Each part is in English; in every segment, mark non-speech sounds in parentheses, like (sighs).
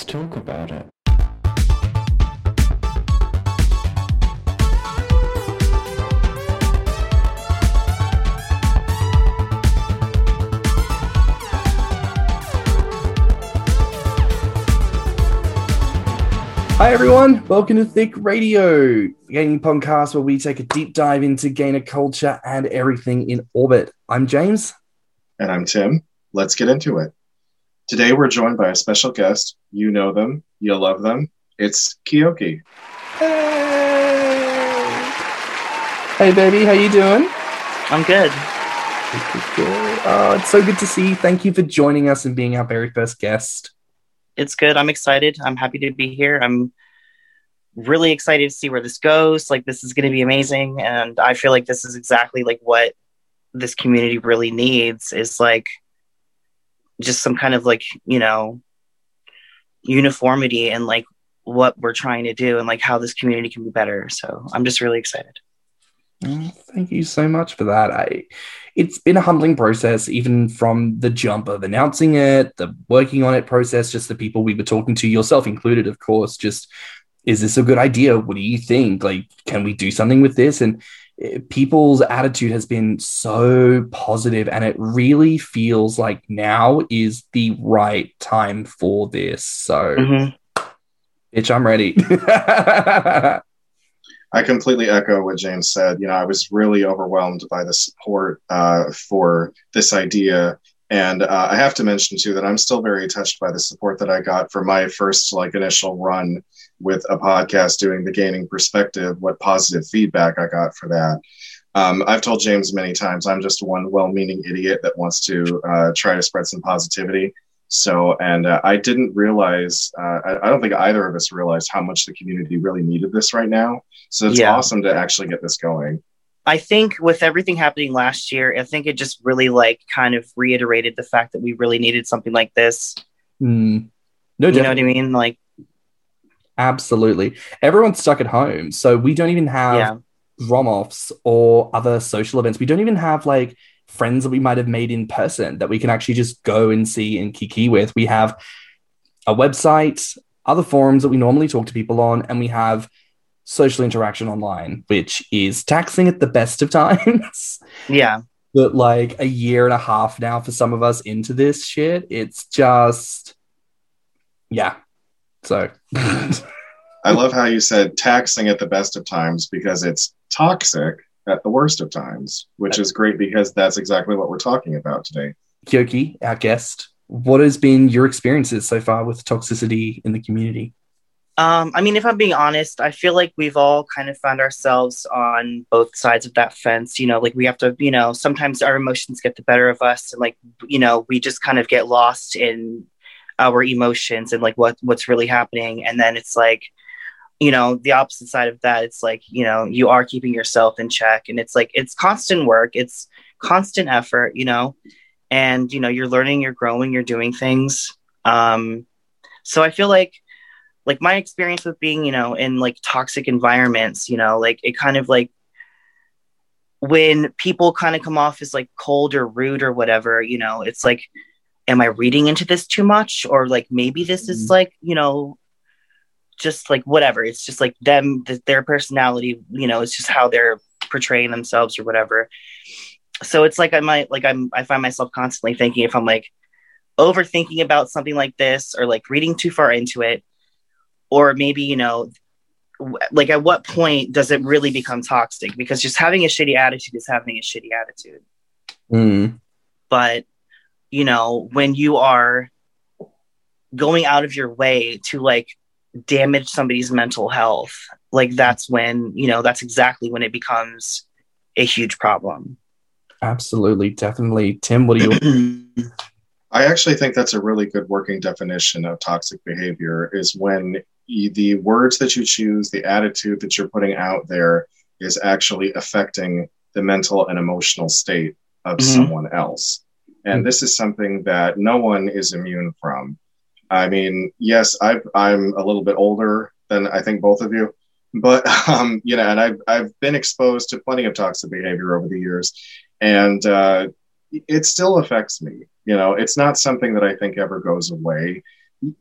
Let's talk about it. Hi everyone, welcome to Thick Radio, the gaming podcast where we take a deep dive into gainer culture and everything in orbit. I'm James. And I'm Tim. Let's get into it. Today we're joined by a special guest. You know them, you love them. It's Kyoki. Hey, hey baby, how you doing? I'm good. Oh, it's so good to see you. Thank you for joining us and being our very first guest it's good. I'm excited. I'm happy to be here. I'm really excited to see where this goes. Like this is going to be amazing, and I feel like this is exactly like what this community really needs is like just some kind of like you know uniformity and like what we're trying to do and like how this community can be better. So I'm just really excited. Oh, thank you so much for that. I it's been a humbling process, even from the jump of announcing it, the working on it process, just the people we were talking to, yourself included, of course. Just, is this a good idea? What do you think? Like, can we do something with this? And people's attitude has been so positive, and it really feels like now is the right time for this. So, mm-hmm. bitch, I'm ready. (laughs) I completely echo what James said. You know, I was really overwhelmed by the support uh, for this idea. And uh, I have to mention too that I'm still very touched by the support that I got for my first like initial run with a podcast doing the gaining perspective. What positive feedback I got for that. Um, I've told James many times I'm just one well-meaning idiot that wants to uh, try to spread some positivity. So, and uh, I didn't realize, uh, I, I, don't think either of us realized how much the community really needed this right now. So it's yeah. awesome to actually get this going. I think with everything happening last year, I think it just really like kind of reiterated the fact that we really needed something like this. Mm. No, you know what I mean? Like, absolutely. Everyone's stuck at home, so we don't even have yeah. ROM-offs or other social events. We don't even have like friends that we might have made in person that we can actually just go and see and kiki with. We have a website, other forums that we normally talk to people on, and we have social interaction online, which is taxing at the best of (laughs) times. Yeah. But like a year and a half now for some of us into this shit, it's just, yeah. So. (laughs) I love how you said taxing at the best of times because it's toxic at the worst of times, which is great because that's exactly what we're talking about today. Kyoki, our guest, what has been your experiences so far with toxicity in the community? Um, I mean, if I'm being honest, I feel like we've all kind of found ourselves on both sides of that fence. You know, like we have to, you know, sometimes our emotions get the better of us, and like, you know, we just kind of get lost in our emotions and like what what's really happening, and then it's like, you know the opposite side of that it's like you know you are keeping yourself in check. And it's like it's constant work. It's constant effort you know? And you know you're learning you're growing you're doing things. Um so i feel like like my experience with being you know in like toxic environments you know like it kind of like when people kind of come off as like cold or rude or whatever you know it's like am i reading into this too much or like maybe this is mm-hmm. like you know just like whatever. It's just like them, th- their personality, you know, it's just how they're portraying themselves or whatever. So it's like I might like I'm I find myself constantly thinking if I'm like overthinking about something like this or like reading too far into it, or maybe you know, w- like at what point does it really become toxic? Because just having a shitty attitude is having a shitty attitude. Mm. But you know, when you are going out of your way to like damage somebody's mental health, like that's when, you know, that's exactly when it becomes a huge problem. Absolutely, definitely. Tim, what do you (clears throat) I actually think that's a really good working definition of toxic behavior is when you, the words that you choose, the attitude that you're putting out there is actually affecting the mental and emotional state of mm-hmm. someone else. And mm-hmm. this is something that no one is immune from. I mean, yes, i am a little bit older than I think both of you, but (laughs) um, you know, and I've I've been exposed to plenty of toxic behavior over the years, and uh, it still affects me. You know, it's not something that I think ever goes away.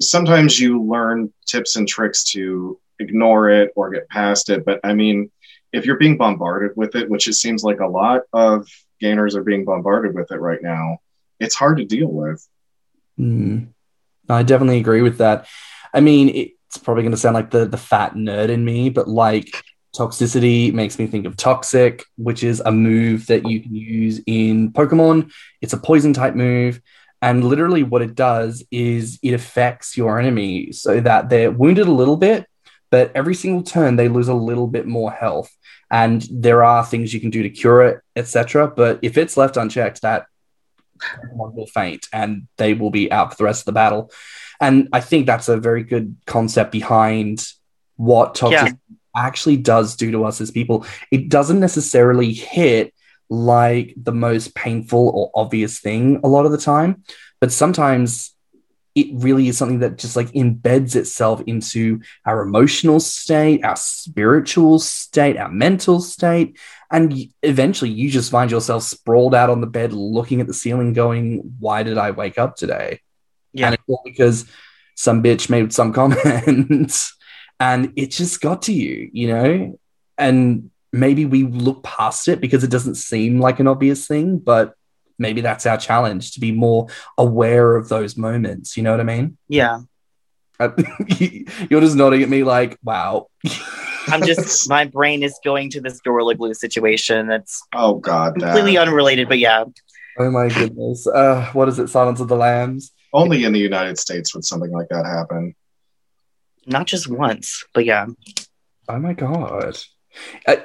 sometimes you learn tips and tricks to ignore it or get past it. But I mean, if you're being bombarded with it, which it seems like a lot of gainers are being bombarded with it right now, it's hard to deal with. Mm. I definitely agree with that. I mean, it's probably going to sound like the the fat nerd in me, but like toxicity makes me think of toxic, which is a move that you can use in Pokemon. It's a poison type move. And literally, what it does is it affects your enemy so that they're wounded a little bit, but every single turn they lose a little bit more health. And there are things you can do to cure it, etc. But if it's left unchecked, that one will faint and they will be out for the rest of the battle. And I think that's a very good concept behind what toxic yeah. actually does do to us as people. It doesn't necessarily hit like the most painful or obvious thing a lot of the time, but sometimes it really is something that just like embeds itself into our emotional state, our spiritual state, our mental state. And eventually you just find yourself sprawled out on the bed looking at the ceiling going, Why did I wake up today? Yeah. And it's all because some bitch made some (laughs) comment and it just got to you, you know? And maybe we look past it because it doesn't seem like an obvious thing, but maybe that's our challenge to be more aware of those moments. You know what I mean? Yeah. (laughs) You're just nodding at me like, wow. (laughs) I'm just, my brain is going to this Gorilla Glue situation that's oh god, completely that. unrelated, but yeah. Oh my goodness. Uh, what is it? Silence of the Lambs? Only in the United States would something like that happen. Not just once, but yeah. Oh my god. Uh,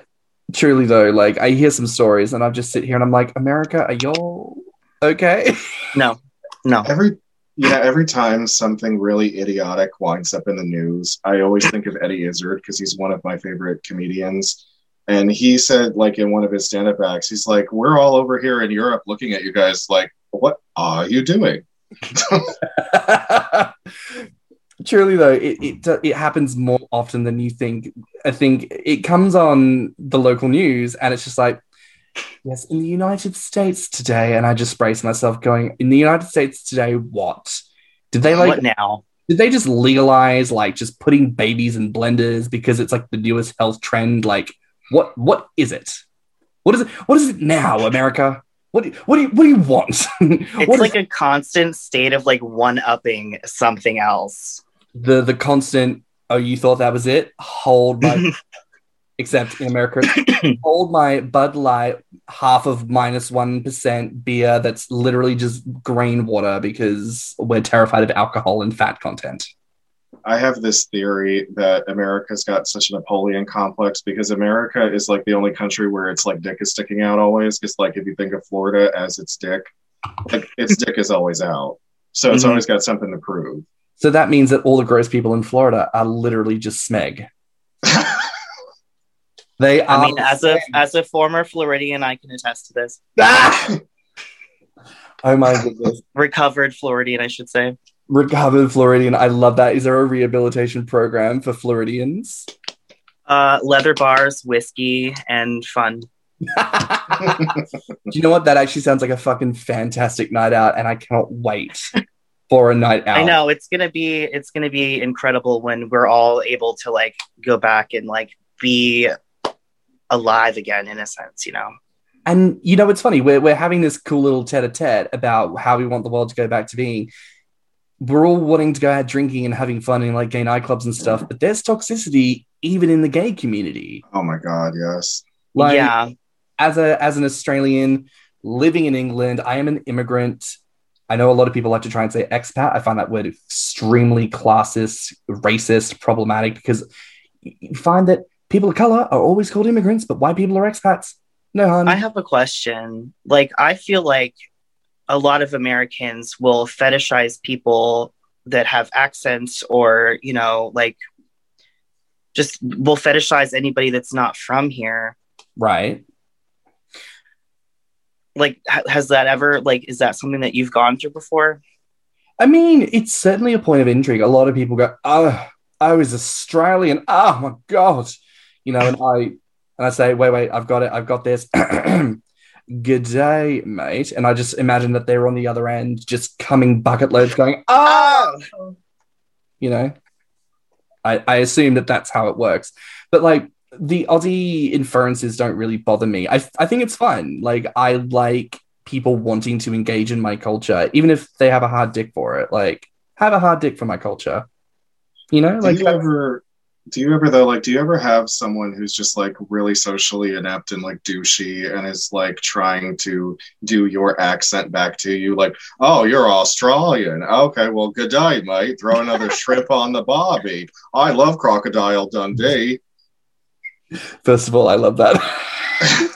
truly though, like I hear some stories and I just sit here and I'm like, America, are y'all okay? (laughs) No, no. Every yeah, every time something really idiotic winds up in the news, I always think of Eddie Izzard because he's one of my favorite comedians. And he said, like in one of his stand-up acts, he's like, "We're all over here in Europe looking at you guys like, what are you doing?" (laughs) Truly, though, it, it it happens more often than you think. I think it comes on the local news, and it's just like, yes, in the United States today, and I just brace myself, going, in the United States today, what did they like what now? Did they just legalize like just putting babies in blenders because it's like the newest health trend? Like, what what is it? What is it? What is it now, America? What do you, what do you, what do you want? (laughs) it's like is- a constant state of like one upping something else the the constant oh you thought that was it? Hold my (laughs) except in america hold my bud light half of minus 1 beer that's literally just green water because we're terrified of alcohol and fat content. I have this theory that america's got such a napoleon complex because america is like the only country where it's like dick is sticking out always because like if you think of florida as its dick like its dick is always out. So it's mm-hmm. always got something to prove so that means that all the gross people in Florida are literally just smeg. (laughs) they are. I mean, as a as a former Floridian, I can attest to this. Ah! oh my (laughs) goodness! Recovered Floridian, I should say. Recovered Floridian. I love that. Is there a rehabilitation program for Floridians? Uh, leather bars, whiskey, and fun. (laughs) Do you know what? That actually sounds like a fucking fantastic night out, and I cannot wait for a night out. I know it's gonna be it's gonna be incredible when we're all able to like go back and like be alive again in a sense, you know. And you know, it's funny. We're we're having this cool little tete-a-tete about how we want the world to go back to being. We're all wanting to go out drinking and having fun in like gay nightclubs and stuff, but there's toxicity even in the gay community. Oh my god, yes. Like, yeah. As a as an Australian living in England, I am an immigrant I know a lot of people like to try and say expat. I find that word extremely classist, racist, problematic because you find that people of color are always called immigrants, but white people are expats. No, hon. I have a question. Like, I feel like a lot of Americans will fetishize people that have accents or, you know, like just will fetishize anybody that's not from here. Right like has that ever like is that something that you've gone through before? I mean it's certainly a point of intrigue. A lot of people go oh i was australian. Oh my god you know and i and i say wait wait i've got it. I've got this. (clears throat) Good day mate. And i just imagine that they're on the other end just coming bucket loads going ah! oh. You know. I, I assume that that's how it works. But like the Aussie inferences don't really bother me. I, I think it's fun. Like I like people wanting to engage in my culture, even if they have a hard dick for it. Like have a hard dick for my culture. You know, do like you ever do you ever though like do you ever have someone who's just like really socially inept and like douchey and is like trying to do your accent back to you like oh you're australian okay well good day mate throw another (laughs) shrimp on the bobby i love crocodile dundee First of all, I love that. (laughs)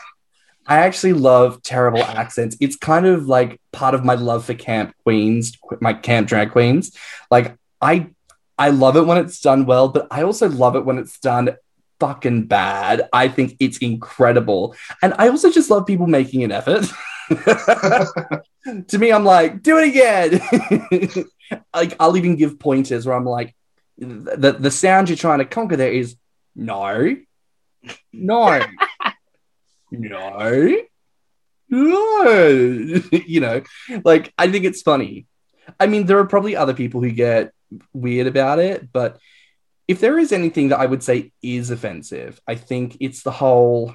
I actually love terrible accents. It's kind of like part of my love for camp queens, my camp drag queens. Like I I love it when it's done well, but I also love it when it's done fucking bad. I think it's incredible. And I also just love people making an effort. (laughs) to me, I'm like, do it again. (laughs) like I'll even give pointers where I'm like, the the sound you're trying to conquer there is no, no, no, no. you know, like I think it's funny. I mean, there are probably other people who get weird about it, but if there is anything that I would say is offensive, I think it's the whole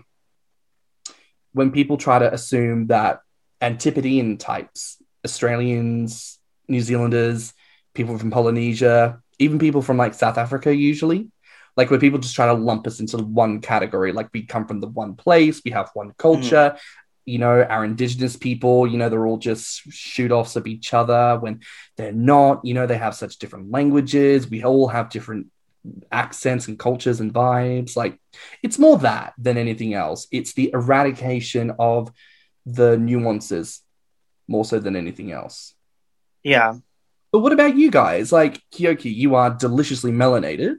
when people try to assume that Antipodean types, Australians, New Zealanders, people from Polynesia, even people from like South Africa, usually, like where people just try to lump us into one category. Like we come from the one place we have one culture. Mm. you know our indigenous people you know they're all just shoot offs of each other when they're not. You know they have such different languages. We all have different accents and cultures and vibes. Like it's more that than anything else. It's the eradication of the nuances more so than anything else. Yeah. But what about you guys? Like kyoki you are deliciously melanated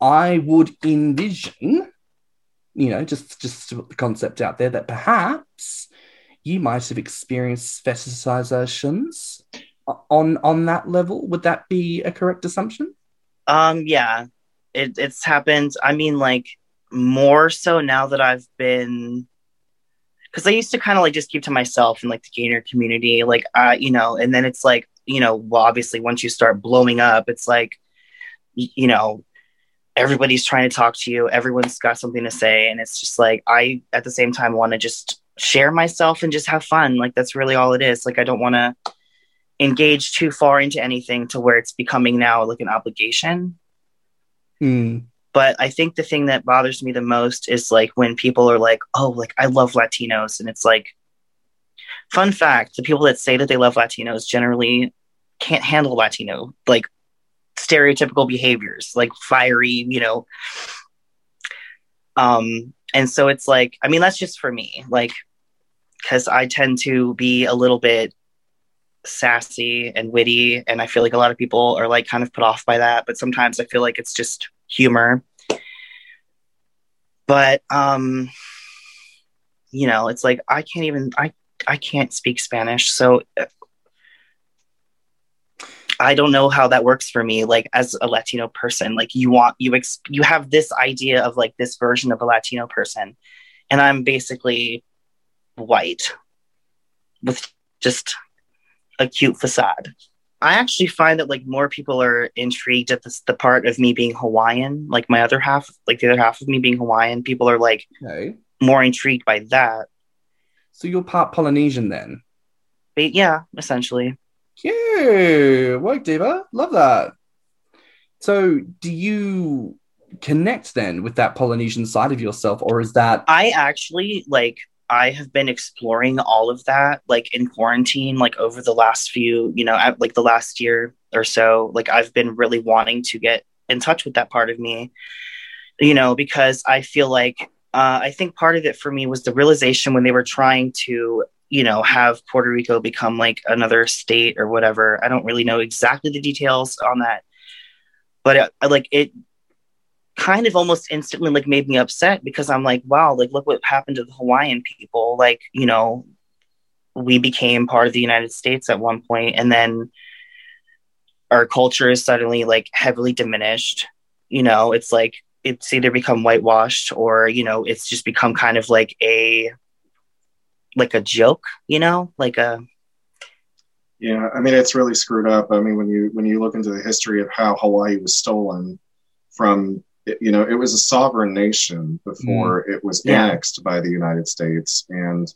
I would envision, you know, just just to put the concept out there that perhaps you might have experienced fetishizations on on that level. Would that be a correct assumption? Um, yeah, it, it's happened. I mean, like more so now that I've been because I used to kind of like just keep to myself and like the gainer community, like uh, you know, and then it's like, you know, well, obviously once you start blowing up, it's like, you know, everybody's trying to talk to you. Everyone's got something to say. And it's just like i at the same time want to just share myself and just have fun. Like that's really all it is. Like i don't want to engage too far into anything to where it's becoming now like an obligation. Mm. but i think the thing that bothers me the most is like when people are like oh like i love latinos. And it's like fun fact the people that say that they love latinos generally can't handle latino like stereotypical behaviors like fiery you know. Um and so it's like i mean that's just for me like because i tend to be a little bit sassy and witty and i feel like a lot of people are like kind of put off by that but sometimes i feel like it's just humor. But um you know it's like i can't even i i can't speak spanish so I don't know how that works for me. Like as a Latino person, like you want you ex- you have this idea of like this version of a Latino person, and I'm basically white with just a cute facade. I actually find that like more people are intrigued at this the part of me being Hawaiian, like my other half, like the other half of me being Hawaiian. People are like more intrigued by that. So you're part Polynesian then? But yeah, essentially. Cute. Work, Diva. Love that. So, do you connect then with that Polynesian side of yourself, or is that? I actually like. I have been exploring all of that, like in quarantine, like over the last few, you know, like the last year or so. Like, I've been really wanting to get in touch with that part of me, you know, because I feel like uh, I think part of it for me was the realization when they were trying to you know, have Puerto Rico become like another state or whatever. I don't really know exactly the details on that, but uh, it, like it kind of almost instantly like made me upset because I'm like, wow, like look what happened to the Hawaiian people. Like, you know, we became part of the United States at one point, and then our culture is suddenly like heavily diminished. You know, it's like it's either become whitewashed or you know it's just become kind of like a like a joke, you know, like a Yeah, I mean it's really screwed up. I mean when you when you look into the history of how Hawaii was stolen from you know it was a sovereign nation before mm. it was yeah. annexed by the United States and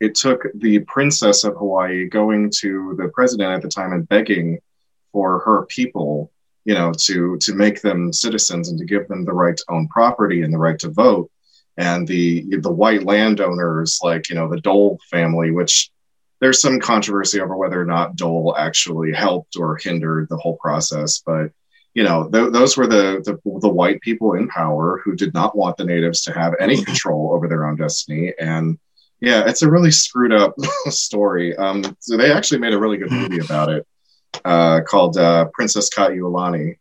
it took the princess of Hawaii going to the president at the time and begging for her people, you know, to to make them citizens and to give them the right to own property and the right to vote. And the the white landowners, like you know, the Dole family, which there's some controversy over whether or not Dole actually helped or hindered the whole process, but you know, th- those were the, the, the white people in power who did not want the natives to have any control over their own destiny, and yeah, it's a really screwed up (laughs) story. Um, so they actually made a really good movie about it uh, called uh, Princess Kaiulani.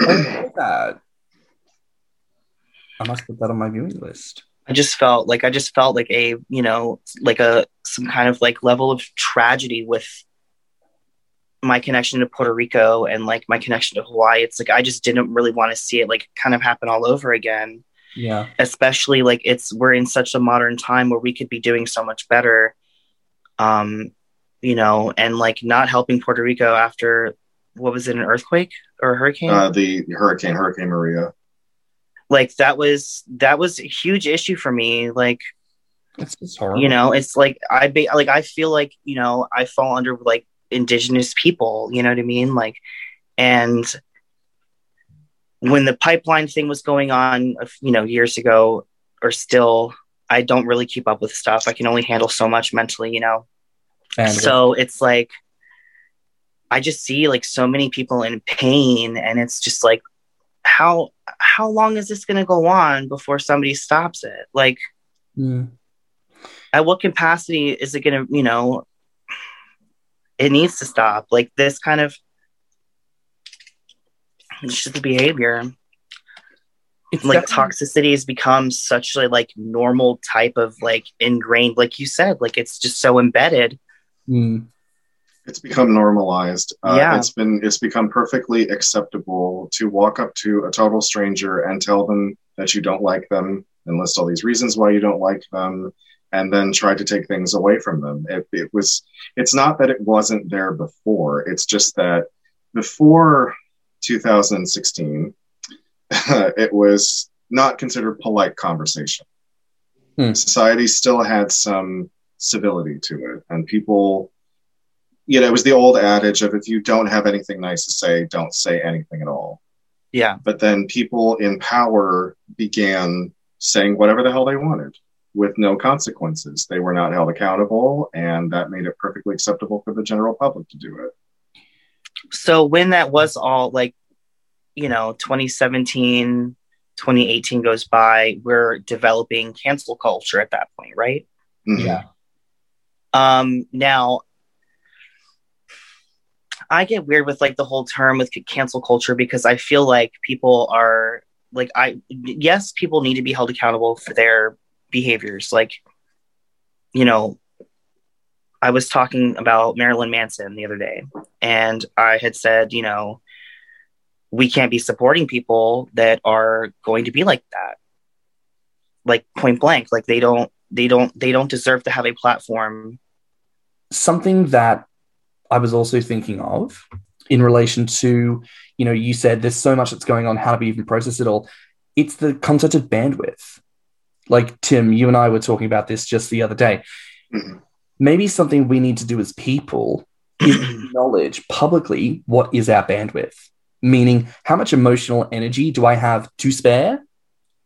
I that. I must put that on my viewing list. I just felt like I just felt like a you know like a some kind of like level of tragedy with my connection to Puerto Rico and like my connection to Hawaii. It's like I just didn't really want to see it like kind of happen all over again. Yeah. Especially like it's we're in such a modern time where we could be doing so much better. Um, you know, and like not helping Puerto Rico after what was it, an earthquake or a hurricane? Uh, the hurricane, Hurricane Maria. Like that was that was a huge issue for me. Like it's, it's horrible. You know, it's like I be like I feel like, you know, I fall under like indigenous people, you know what I mean? Like and when the pipeline thing was going on, you know, years ago, or still, I don't really keep up with stuff. I can only handle so much mentally, you know. And so it's like I just see like so many people in pain, and it's just like, how how long is this going to go on before somebody stops it? Like, mm. at what capacity is it going to, you know? It needs to stop. Like this kind of it's just the behavior. It's like toxicity has become such a like normal type of like ingrained, like you said, like it's just so embedded. Mm. It's become normalized. Uh, yeah. It's been it's become perfectly acceptable to walk up to a total stranger and tell them that you don't like them and list all these reasons why you don't like them and then try to take things away from them. It, it was it's not that it wasn't there before. It's just that before 2016, (laughs) it was not considered polite conversation. Hmm. Society still had some civility to it, and people, you know, it was the old adage of if you don't have anything nice to say, don't say anything at all. Yeah. But then people in power began saying whatever the hell they wanted with no consequences. They were not held accountable, and that made it perfectly acceptable for the general public to do it so when that was all like you know 2017 2018 goes by we're developing cancel culture at that point right mm-hmm. yeah um now i get weird with like the whole term with cancel culture because i feel like people are like i yes people need to be held accountable for their behaviors like you know I was talking about Marilyn Manson the other day, and I had said, you know, we can't be supporting people that are going to be like that, like point blank. Like they don't, they don't, they don't deserve to have a platform. Something that I was also thinking of in relation to, you know, you said there's so much that's going on. How do we even process it all? It's the concept of bandwidth. Like Tim, you and I were talking about this just the other day. Mm-hmm (clears throat) maybe something we need to do as people is (clears throat) acknowledge publicly what is our bandwidth, meaning how much emotional energy do I have to spare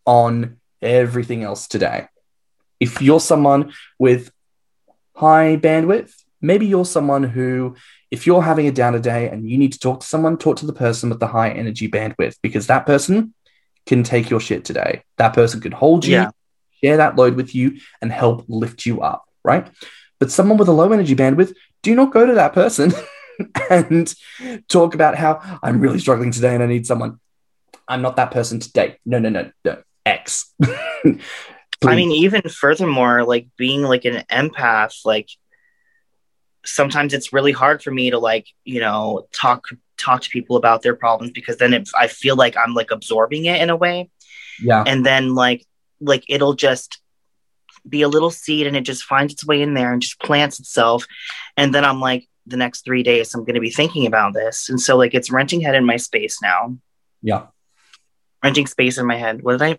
on everything else today? If you're someone with high bandwidth, maybe you're someone who, if you're having a downer day and you need to talk to someone, talk to the person with the high energy bandwidth because that person can take your shit today. That person can hold you, yeah. share that load with you, and help lift you up, right? But someone with a low energy bandwidth, do not go to that person (laughs) and talk about how I'm really struggling today and I need someone. I'm not that person today. No, no, no, no. X. (laughs) I mean, even furthermore, like being like an empath, like sometimes it's really hard for me to like, you know, talk talk to people about their problems because then it, I feel like I'm like absorbing it in a way. Yeah. And then like like it'll just be a little seed and it just finds its way in there and just plants itself. And then I'm like, the next three days I'm going to be thinking about this. And so, like, it's renting head in my space now. Yeah. Renting space in my head. What did I?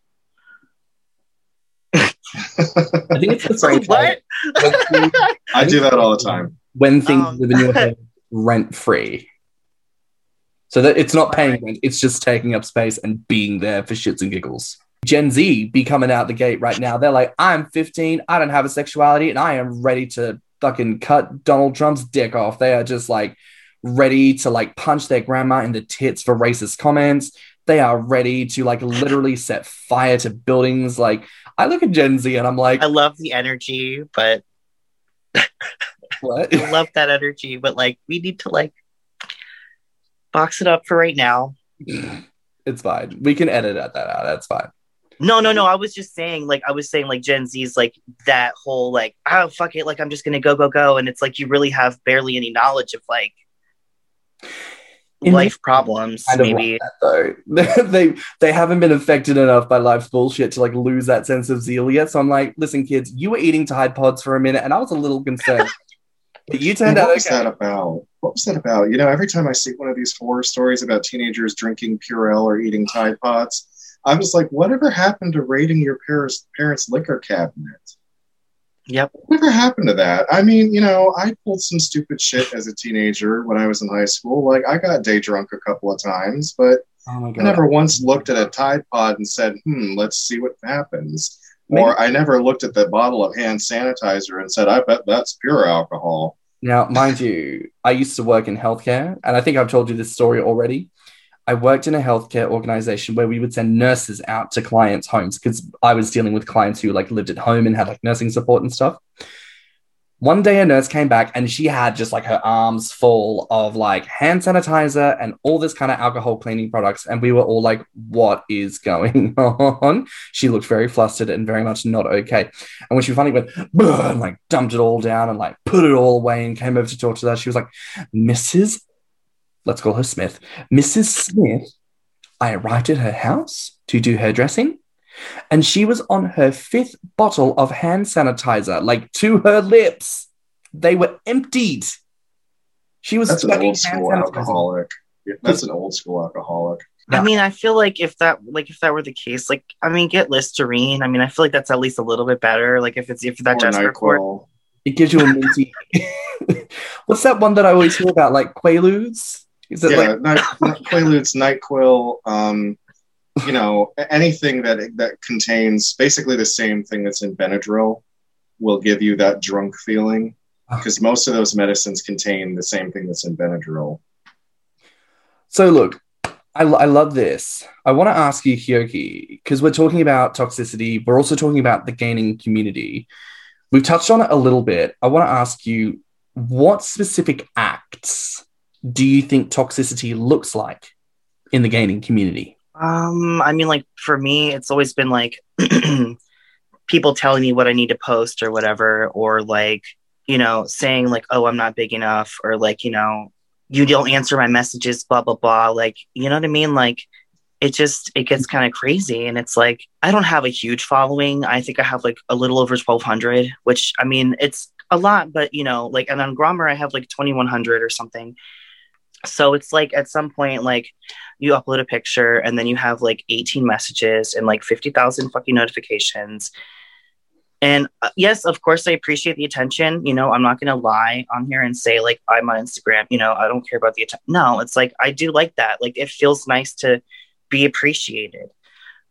(laughs) I think it's the Sorry, same what? (laughs) I do that all the (laughs) time. When things Um, live in your head rent free. So that it's not paying rent, it's just taking up space and being there for shits and giggles. Gen Z be coming out the gate right now. They're like, I'm 15, I don't have a sexuality, and I am ready to fucking cut Donald Trump's dick off. They are just like ready to like punch their grandma in the tits for racist comments. They are ready to like literally set fire to buildings. Like, I look at Gen Z and I'm like, I love the energy, but (laughs) what? I love that energy. But like, we need to like box it up for right now. (sighs) it's fine. We can edit that out. That's fine. No, no, no. I was just saying, like, I was saying, like, Gen Z's like that whole, like, oh, fuck it. Like, I'm just going to go, go, go. And it's like you really have barely any knowledge of, like, In- life problems, kind maybe. that, though. (laughs) they they haven't been affected enough by life's bullshit to like lose that sense of zeal yet. So I'm like, listen, kids, you were eating Tide Pods for a minute, and I was a little concerned. (laughs) but you turned what out was that about? What was that about? You know, every time I see one of these horror stories about teenagers drinking Purell or eating Tide Pods, I'm just like, whatever happened to raiding your parents' parents' liquor cabinet? Yep. Whatever happened to that? I mean, you know, I pulled some stupid shit as a teenager when I was in high school. Like, I got day drunk a couple of times, but Oh I never once looked at a Tide Pod and said, hmm, let's see what happens. Or I never looked at the bottle of hand sanitizer and said, I bet that's pure alcohol. Now, mind you, I used to work in healthcare, and I think I've told you this story already. I worked in a healthcare organization where we would send nurses out to clients' homes because I was dealing with clients who like lived at home and had like nursing support and stuff. One day, a nurse came back and she had just like her arms full of like hand sanitizer and all this kind of alcohol cleaning products. And we were all like, what is going (laughs) on? She looked very flustered and very much not okay. And when she finally went, and like dumped it all down and like put it all away and came over to talk to us, she was like, Mrs. Let's call her Smith. Mrs. Smith, I arrived at her house to do her dressing, and she was on her fifth bottle of hand sanitizer, like to her lips. They were emptied. She was That's an old school alcoholic. Yeah, That's an old school alcoholic. I mean, I feel like if that, like, if that were the case, like, I mean, get Listerine. I mean, I feel like that's at least a little bit better. Like, if it's if that just report. It gives you a (laughs) minty. (laughs) What's that one that I always hear about, like Quaaludes? Is it Yeah, like Night, Quaaludes, NyQuil, um, you know, anything that that contains basically the same thing that's in Benadryl will give you that drunk feeling Ah. because most of those medicines contain the same thing that's in Benadryl. So look, I, I love this. I want to ask you, Kyoki, because we're talking about toxicity. We're also talking about the gaining community. We've touched on it a little bit. I want to ask you, what specific acts do you think toxicity looks like in the gaining community? Um, I mean, like for me, it's always been like (clears throat) people telling me what I need to post or whatever, or like, you know, saying like, oh, I'm not big enough, or like, you know, you don't answer my messages, blah, blah, blah. Like, you know what I mean? Like, it just, it gets kind of crazy. And it's like, I don't have a huge following. I think I have like a little over 1200, which I mean, it's a lot, but you know, like, and on Grommr, I have like 2100 or something. So it's like at some point, like, you upload a picture and then you have like 18 messages and like 50,000 fucking notifications. And uh, yes, of course, I appreciate the attention. You know, I'm not going to lie on here and say like I'm on Instagram, you know, I don't care about the attention. No, it's like I do like that. Like it feels nice to be appreciated.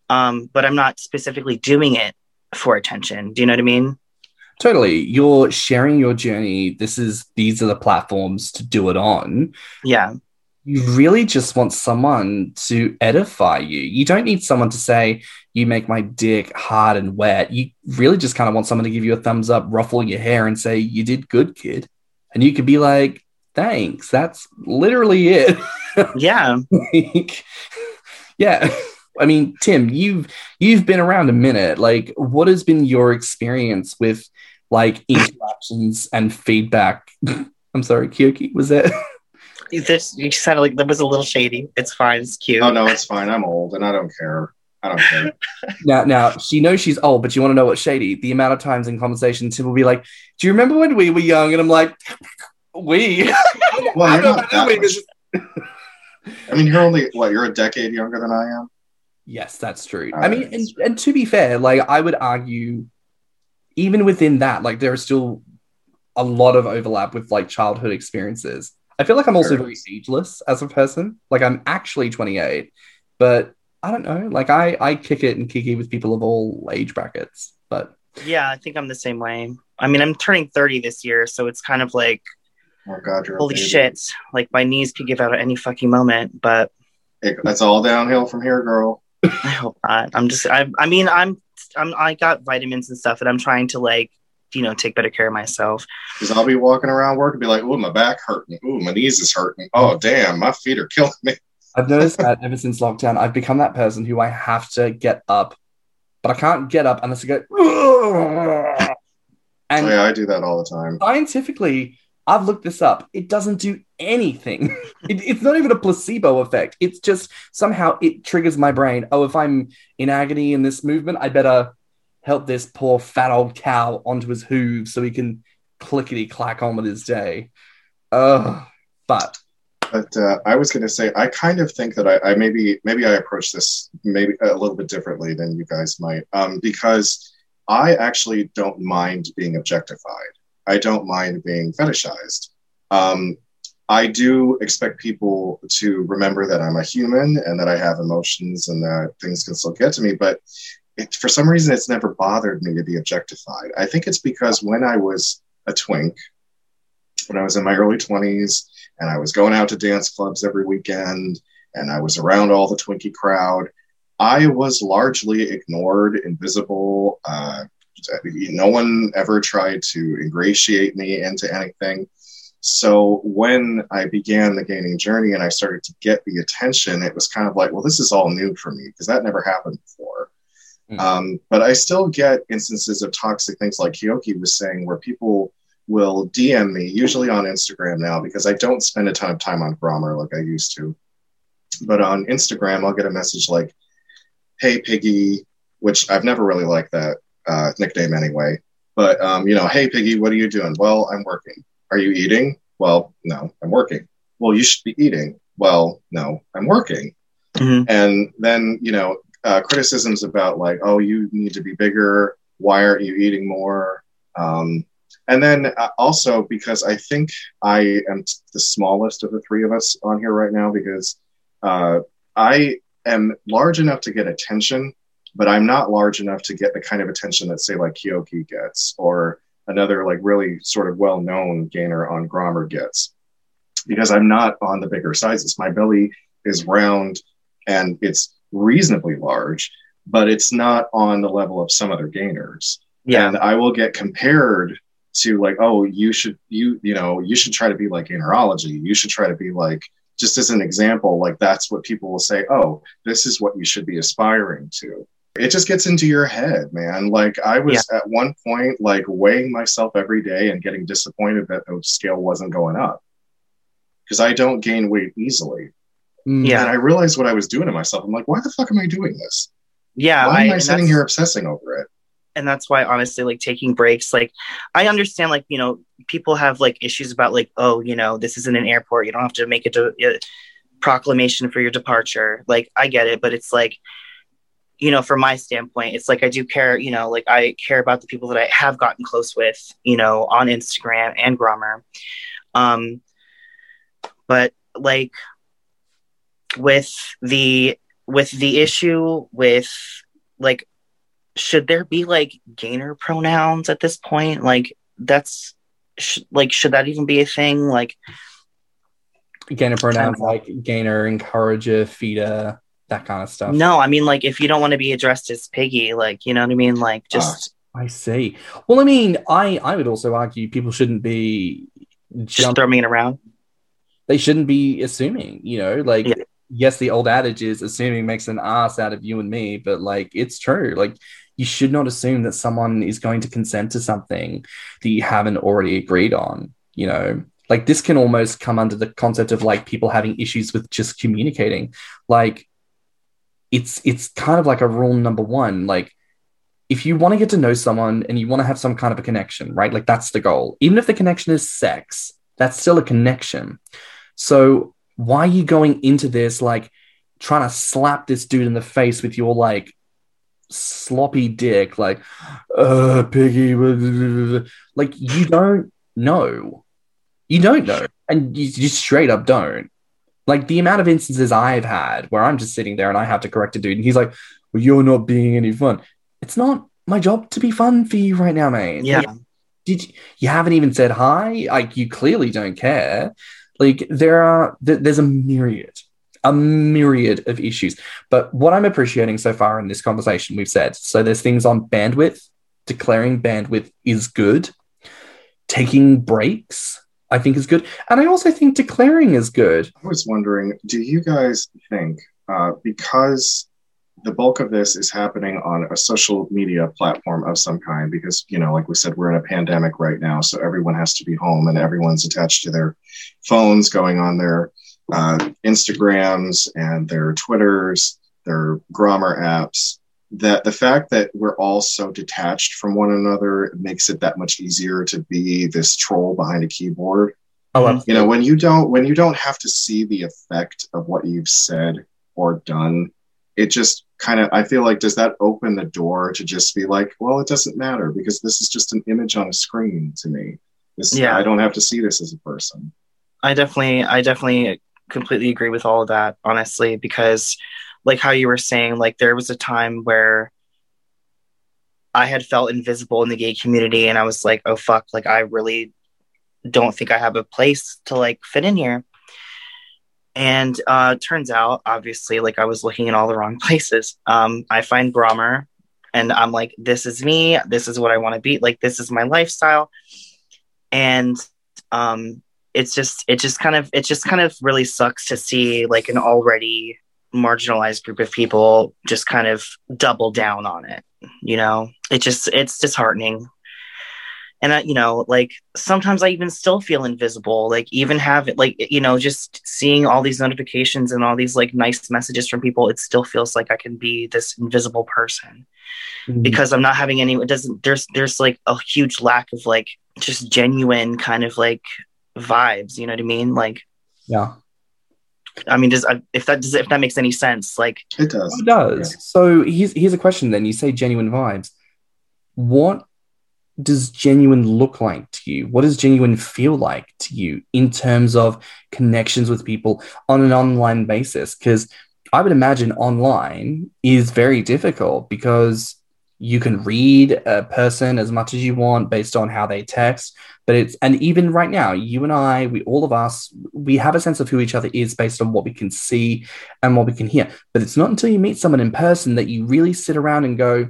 Um, but I'm not specifically doing it for attention. Do you know what I mean? Totally. You're sharing your journey. This is these are the platforms to do it on. Yeah. you really just want someone to edify you. You don't need someone to say, you make my dick hard and wet. You really just kind of want someone to give you a thumbs up, ruffle your hair, and say, you did good, kid. And you could be like, thanks. That's literally it. Yeah. (laughs) Like, yeah. I mean, Tim, you've you've been around a minute. Like, what has been your experience with like (clears throat) interactions and feedback? (laughs) I'm sorry, Kyoki, was that? This, (laughs) you sounded like that was a little shady. It's fine. It's cute. Oh no, it's fine. I'm old and I don't care. I don't care. (laughs) Now, now she knows she's old, but you want to know what shady? The amount of times in conversation, Tim will be like, "Do you remember when we were young?" And I'm like, We. Well, you're don't that we much. I mean, you're only what? You're a decade younger than I am. Yes, that's true. All I mean, and, and to be fair, like I would argue, even within that, like there is still a lot of overlap with like childhood experiences. I feel like I'm also very is. ageless as a person. Like I'm actually 28, but I don't know. Like I I kick it and kiki with people of all age brackets. But Yeah, I think I'm the same way. I mean, I'm turning 30 this year, so it's kind of like, Oh God, holy baby. shit. Like, my knees could give out at any fucking moment, but It- It's all downhill from here, girl. I hope not. I'm just, I, I mean, I'm, I'm, I got vitamins and stuff, and I'm trying to, like, you know, take better care of myself. Because I'll be walking around work and be like, "Ooh, my back hurting. Ooh, my knees is hurting. Oh, damn, my feet are killing me." (laughs) I've noticed that ever since lockdown, I've become that person who I have to get up, but I can't get up unless I go. Oh, and Oh, yeah, I do that all the time. scientifically, I've looked this up. It doesn't do anything. (laughs) it, it's not even a placebo effect. It's just somehow it triggers my brain. Oh, if I'm in agony in this movement, I better help this poor fat old cow onto his hooves so he can clickety clack on with his day. But But uh, I was going to say, I kind of think that I, I maybe maybe I approach this maybe a little bit differently than you guys might, um, because I actually don't mind being objectified. I don't mind being fetishized. Um, I do expect people to remember that I'm a human and that I have emotions and that things can still get to me. But it, for some reason, it's never bothered me to be objectified. I think it's because when I was a twink, when I was in my early 20s, and I was going out to dance clubs every weekend, and I was around all the Twinkie crowd. I was largely ignored, invisible. Uh, no one ever tried to ingratiate me into anything. So when I began the gaining journey and I started to get the attention, it was kind of like, well, this is all new for me because that never happened before. Mm. Um, but I still get instances of toxic things like Kyoki was saying, where people will DM me, usually on Instagram now, because I don't spend a ton of time on Grommr like I used to. But on Instagram, I'll get a message like, "Hey Piggy," which I've never really liked that uh, nickname anyway. But um, you know, "Hey Piggy, what are you doing?" Well, I'm working. Are you eating? Well, no, I'm working. Well, you should be eating. Well, no, I'm working. Mhm. And then you know, uh, criticisms about like, "Oh, you need to be bigger. Why aren't you eating more?" Um, and then uh, also because I think I am t- the smallest of the three of us on here right now because uh, I am large enough to get attention, but I'm not large enough to get the kind of attention that say like Kyoki gets or another like really sort of well-known gainer on Grommr gets because I'm not on the bigger sizes. My belly is round and it's reasonably large, but it's not on the level of some other gainers Yeah. and I will get compared to like, oh, you should you you know you should try to be like gamerology. You should try to be like just as an example, like that's what people will say. Oh, this is what you should be aspiring to. It just gets into your head, man. Like I was at one point like weighing myself every day and getting disappointed that the scale wasn't going up because I don't gain weight easily. mm, Yeah. And I realized what I was doing to myself. I'm like, why the fuck am I doing this? Yeah. Why am I and sitting here obsessing over it? and that's why honestly like taking breaks like i understand like you know people have like issues about like oh you know this isn't an airport you don't have to make a, de- a proclamation for your departure like i get it but it's like you know from my standpoint it's like i do care you know like i care about the people that i have gotten close with you know on instagram and grommr um but like with the with the issue with like should there be like gainer pronouns at this point? Like that's sh- like should that even be a thing? Like gainer pronouns like gainer, encourager, feeder, that kind of stuff. no i mean like if you don't want to be addressed as piggy like you know what i mean like just ah, I see. Well, I mean, I I would also argue people shouldn't be just jump- throw me around they shouldn't be assuming, you know, like Yeah. yes, the old adage is assuming makes an ass out of you and me, but like it's true. Like you should not assume that someone is going to consent to something that you haven't already agreed on, you know. Like this can almost come under the concept of like people having issues with just communicating. Like it's it's kind of like a rule number 1, like if you want to get to know someone and you want to have some kind of a connection, right? Like that's the goal. Even if the connection is sex, That's still a connection. So why are you going into this like trying to slap this dude in the face with your like sloppy dick, like, uh, piggy, (laughs) like you don't know. You don't know. And you, you straight up don't. Like the amount of instances I've had where I'm just sitting there and I have to correct a dude and he's like, well, you're not being any fun. It's not my job to be fun for you right now, mate. Yeah. Like, did you, you haven't even said hi? Like you clearly don't care. Like there are th- there's a myriad, a myriad of issues. But what I'm appreciating so far in this conversation, we've said so there's things on bandwidth. Declaring bandwidth is good. Taking breaks, I think, is good, and I also think declaring is good. I was wondering, do you guys think uh, because the bulk of this is happening on a social media platform of some kind because you know like we said we're in a pandemic right now so everyone has to be home and everyone's attached to their phones going on their uh, instagrams and their twitters their grommr apps that the fact that we're all so detached from one another makes it that much easier to be this troll behind a keyboard. Oh, you know when you don't when you don't have to see the effect of what you've said or done it just kind of i feel like does that open the door to just be like well it doesn't matter because this is just an image on a screen to me. This Yeah. i don't have to see this as a person. I definitely, I definitely completely agree with all of that, honestly, because like how you were saying, like there was a time where I had felt invisible in the gay community and I was like, oh fuck, like I really don't think I have a place to like fit in here. And uh turns out, obviously, like I was looking in all the wrong (laughs) places. Um, I find Grommr and I'm like, this is me, this is what I want to be, like this is my lifestyle. And um it's just it just kind of it just kind of really sucks to see like an already marginalized group of people just kind of double down on it you know it just it's disheartening and I, you know like sometimes i even still feel invisible like even have it like you know just seeing all these notifications and all these like nice messages from people it still feels like i can be this invisible person mm-hmm. because I'm not having any. It doesn't. There's there's like a huge lack of like just genuine kind of like vibes. You know what I mean? Like yeah. I mean, does uh, if that does if that makes any sense? Like it does It does. So here's here's a question then. You say genuine vibes. What does genuine look like to you? What does genuine feel like to you in terms of connections with people on an online basis? Because I would imagine online is very difficult because you can read a person as much as you want based on how they text but it's and even right now you and i we all of us we have a sense of who each other is based on what we can see and what we can hear but it's not until you meet someone in person that you really sit around and go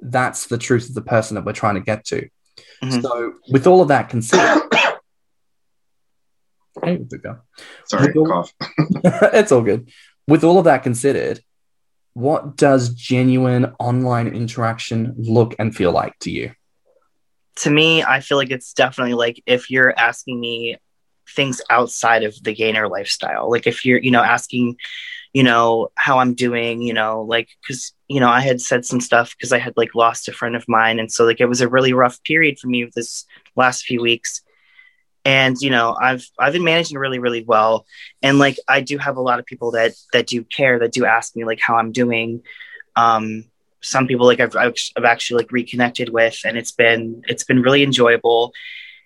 that's the truth of the person that we're trying to get to Mhm. so with all of that considered (coughs) Hey, sorry Well- cough (laughs) it's all good. With all of that considered, what does genuine online interaction look and feel like to you? to me, I feel like it's definitely like if you're asking me things outside of the gainer lifestyle, like if you're you know asking you know how i'm doing you know like because you know i had said some stuff because i had like lost a friend of mine and so like it was a really rough period for me this last few weeks and you know i've i've been managing really really well. And like i do have a lot of people that that do care that do ask me like how i'm doing. Um some people like i've, I've, actually like reconnected with and it's been it's been really enjoyable.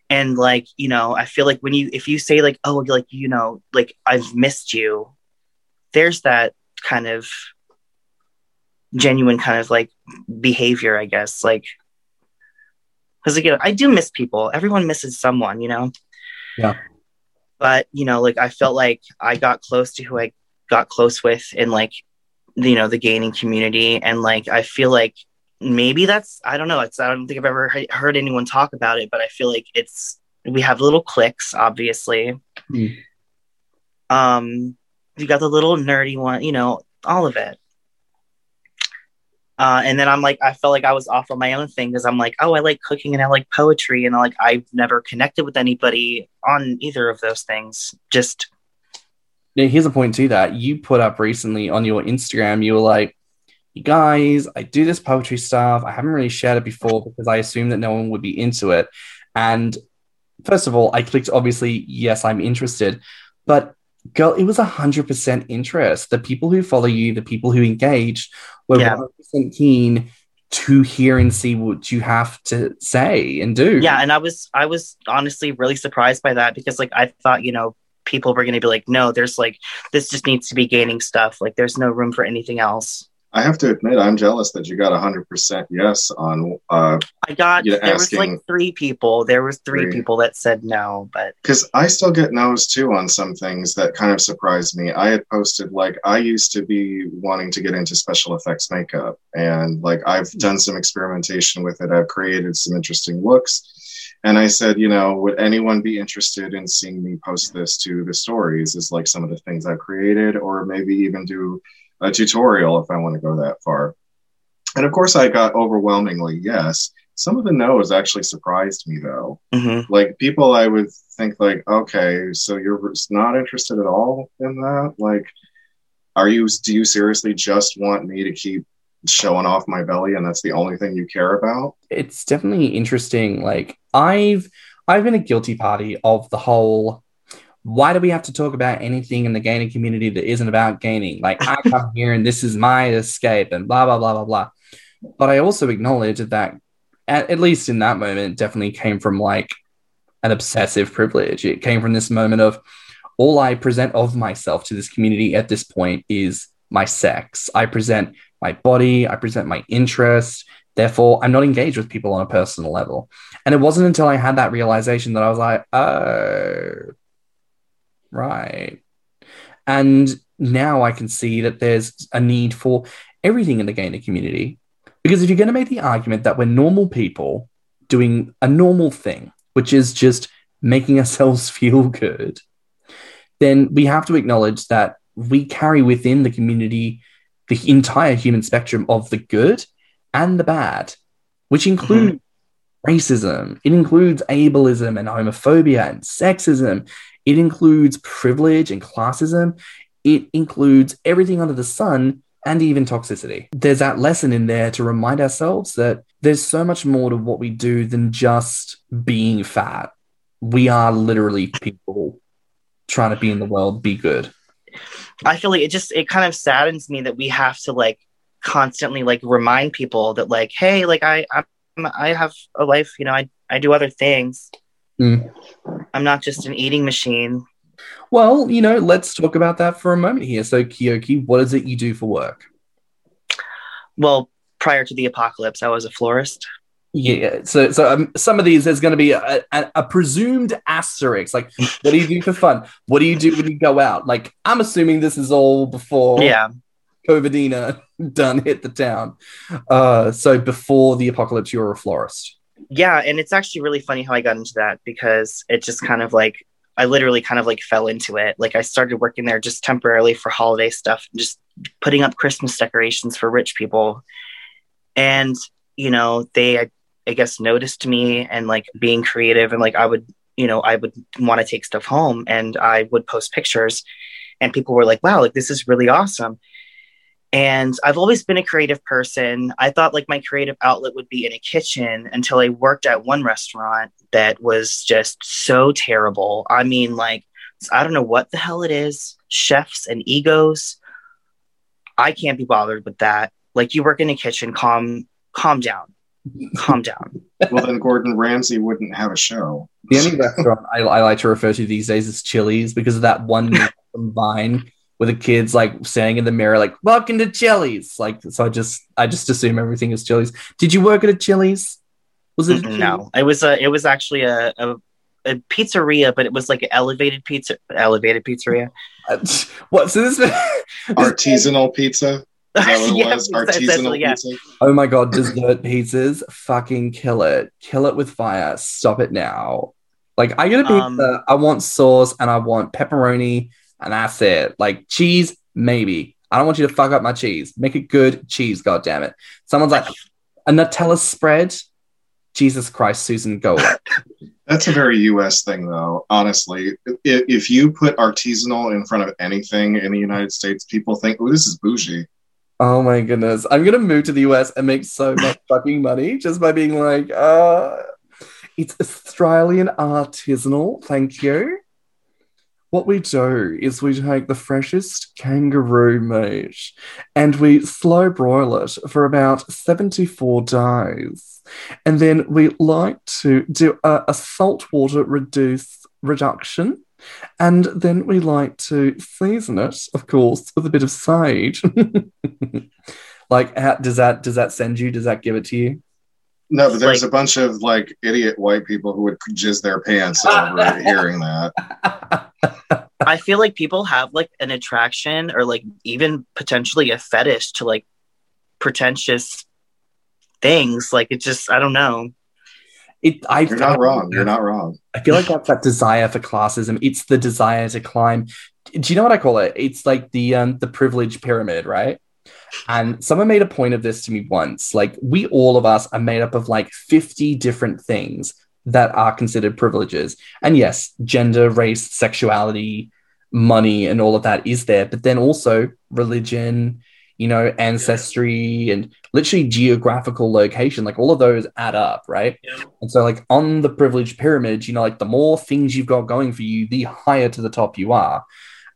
And like you know i feel like when you if you say like oh like you know like i've missed you there's that kind of genuine kind of like behavior i guess. Like because again i do miss people. Everyone misses someone you know Yeah. but you know like i felt like i got close to who i got close with in like you know the gaining community and like i feel like maybe that's i don't know it's i don't think i've ever he- heard anyone talk about it but i feel like it's we have little cliques obviously Hmm. um you got the little nerdy one you know all of it uh, and then I'm like, I felt like I was off on my own thing because I'm like, oh, I like cooking and I like poetry, and like I've never connected with anybody on either of those things. Just Now, here's a point to that. You put up recently on your Instagram, you were like, you guys, I do this poetry stuff. I haven't really shared it before because I assumed that no one would be into it. And first of all, I clicked obviously, yes, I'm interested, but girl, it was a hundred percent interest. The people who follow you, the people who engaged, were Yeah. 100% keen to hear and see what you have to say and do. yeah and i was i was honestly really surprised by that because like i thought you know people were going to be like no there's like this just needs to be gaining stuff like there's no room for anything else I have to admit, I'm jealous that you got 100% yes on, uh, i got Yeah, there was like three people there was three, Three. people that said no but because I still get no's too on some things that kind of surprised me. I had posted, like, I used to be wanting to get into special effects makeup, and like, I've done some experimentation with it. I've created some interesting looks. And I said, you know, would anyone be interested in seeing me post this to the stories? Is like some of the things I've created, or maybe even do a tutorial if I want to go that far. And of course, I got overwhelmingly yes. Some of the no's actually surprised me though. mhm. Like people, I would think like, okay, so you're not interested at all in that. Like, are you? Do you seriously just want me to keep showing off my belly, and that's the only thing you care about? it's definitely interesting. Like I've I've been a guilty party of the whole why do we have to talk about anything in the gaining community that isn't about gaining? Like I come (laughs) here and this is my escape and blah blah blah blah blah. But I also acknowledge that at, at least in that moment it definitely came from like an obsessive privilege. It came from this moment of all I present of myself to this community at this point is my sex. I present my body, I present my interest. Therefore, I'm not engaged with people on a personal level. And it wasn't until I had that realization that I was like, oh, right. And now I can see that there's a need for everything in the gainer community. Because if you're going to make the argument that we're normal people doing a normal thing, which is just making (laughs) ourselves feel good, then we have to acknowledge that we carry within the community the entire human spectrum of the good and the bad, which mm-hmm. include racism, it includes ableism and homophobia and sexism, it includes privilege and classism, it includes everything under the sun and even toxicity. There's that lesson in there to remind ourselves that there's so much more to what we do than just being fat. We are literally people trying to be in the world, be good. i feel like it just it kind of saddens me that we have to like constantly like remind people that like hey like i i'm i have a life you know i i do other things Mm. i'm not just an eating machine Well, you know, let's talk about that for a moment here. So, Kyoki, what is it you do for work? well prior to the apocalypse i was a florist Yeah. So, so um, some of these there's going to be a, a, a presumed asterisk. Like, what do you do for fun? What do you do when you go out? Like, I'm assuming this is all before yeah COVIDina (laughs) done hit the town. Uh, so before the apocalypse, you were a florist. Yeah and it's actually really funny how i got into that because it just kind of like i literally kind of like fell into it. Like i started working there just temporarily for holiday stuff just putting up christmas decorations for rich people. And you know they I, I guess noticed me and like being creative and like i would you know i would want to take stuff home and i would post pictures and people were like wow like this is really awesome and I've always been a creative person. I thought like my creative outlet would be in a kitchen until I worked at one restaurant that was just so terrible. I mean, like, I don't know what the hell it is chefs and egos. I can't be bothered with that. Like, you work in a kitchen, calm, calm down, calm down. Well, then Gordon Ramsay wouldn't have a show. The only restaurant I, I like to refer to these days is Chili's because of that one (laughs) from Vine where the kids like standing in the mirror, like "Welcome to Chili's." Like, so I just I just assume everything is Chili's. Did you work at a Chili's? Was it? a Chili's? no, it was a, it was actually a, a, a pizzeria, but it was like an elevated pizza, elevated pizzeria. Uh, (laughs) what? So this. (laughs) this Artisanal pizza. Is that what (laughs) it Yeah, Artisanal yeah. pizza. Oh my god, dessert pizzas, fucking kill it. Kill it with fire. Stop it now. Like I get a pizza, Um, I want sauce and I want pepperoni, and that's it. Like cheese, maybe. I don't want you to fuck up my cheese. Make it good cheese, god damn it. Someone's like a Nutella spread. Jesus Christ, Susan, go away. (laughs) That's a very U.S. thing, though. Honestly, I- if you put artisanal in front of anything in the United States, people think, "Oh, this is bougie." oh my goodness. I'm gonna move to the US and make so much (laughs) fucking money just by being like, uh It's Australian artisanal. Thank you. What we do is we take the freshest kangaroo meat and we slow broil it for about 74 days. And then we like to do a, a saltwater reduce reduction. And then we like to season it, of course, with a bit of sage. (laughs) like, how, does that does that send you? Does that give it to you? No, but there's like- a bunch of like idiot white people who would jizz their pants over (laughs) hearing that. I feel like people have like an attraction or like even potentially a fetish to like pretentious things. Like it just, I don't know. It, I, You're not wrong. You're not wrong. I feel like that's that desire for classism. It's the desire to climb. Do you know what I call it? It's like the um, the privilege pyramid, right? And someone made a point of this to me once. Like we all of us are made up of like 50 different things that are considered privileges. And yes, gender, race, sexuality, money, and all of that is there. But then also religion, you know, ancestry, and literally geographical location. Like all of those add up, right? And so, like on the privilege pyramid, you know, like the more things you've got going for you, the higher to the top you are.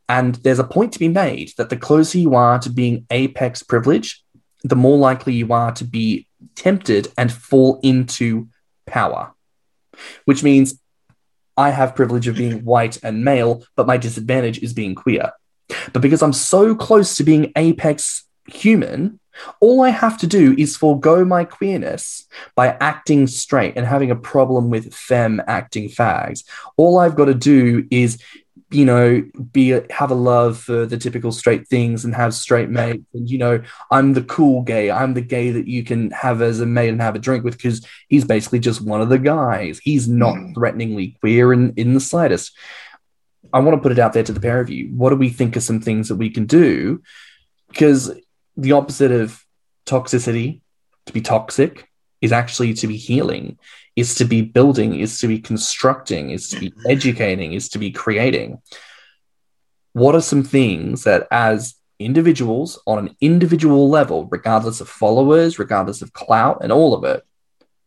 And there's a point to be made that the closer you are to being apex privilege, the more likely you are to be tempted and fall into power, which means I have privilege of being (laughs) white and male, but my disadvantage is being queer. But because I'm so close to being apex human, all I have to do is forego my queerness by acting straight and having a problem with femme acting fags. All I've got to do is, you know, be have a love for the typical straight things and have straight mates. And you know, I'm the cool gay. I'm the gay that you can have as a mate and have a drink with because he's basically just one of the guys. He's not Mhm. threateningly queer in, in the slightest. I want to put it out there to the pair of you. What do we think are some things that we can do? Because the opposite of toxicity, to be toxic, is actually to be healing, is to be building, is to be constructing, is to be mm-hmm. educating, is to be creating. What are some things that, as individuals on an individual level, regardless of followers, regardless of clout, and all of it,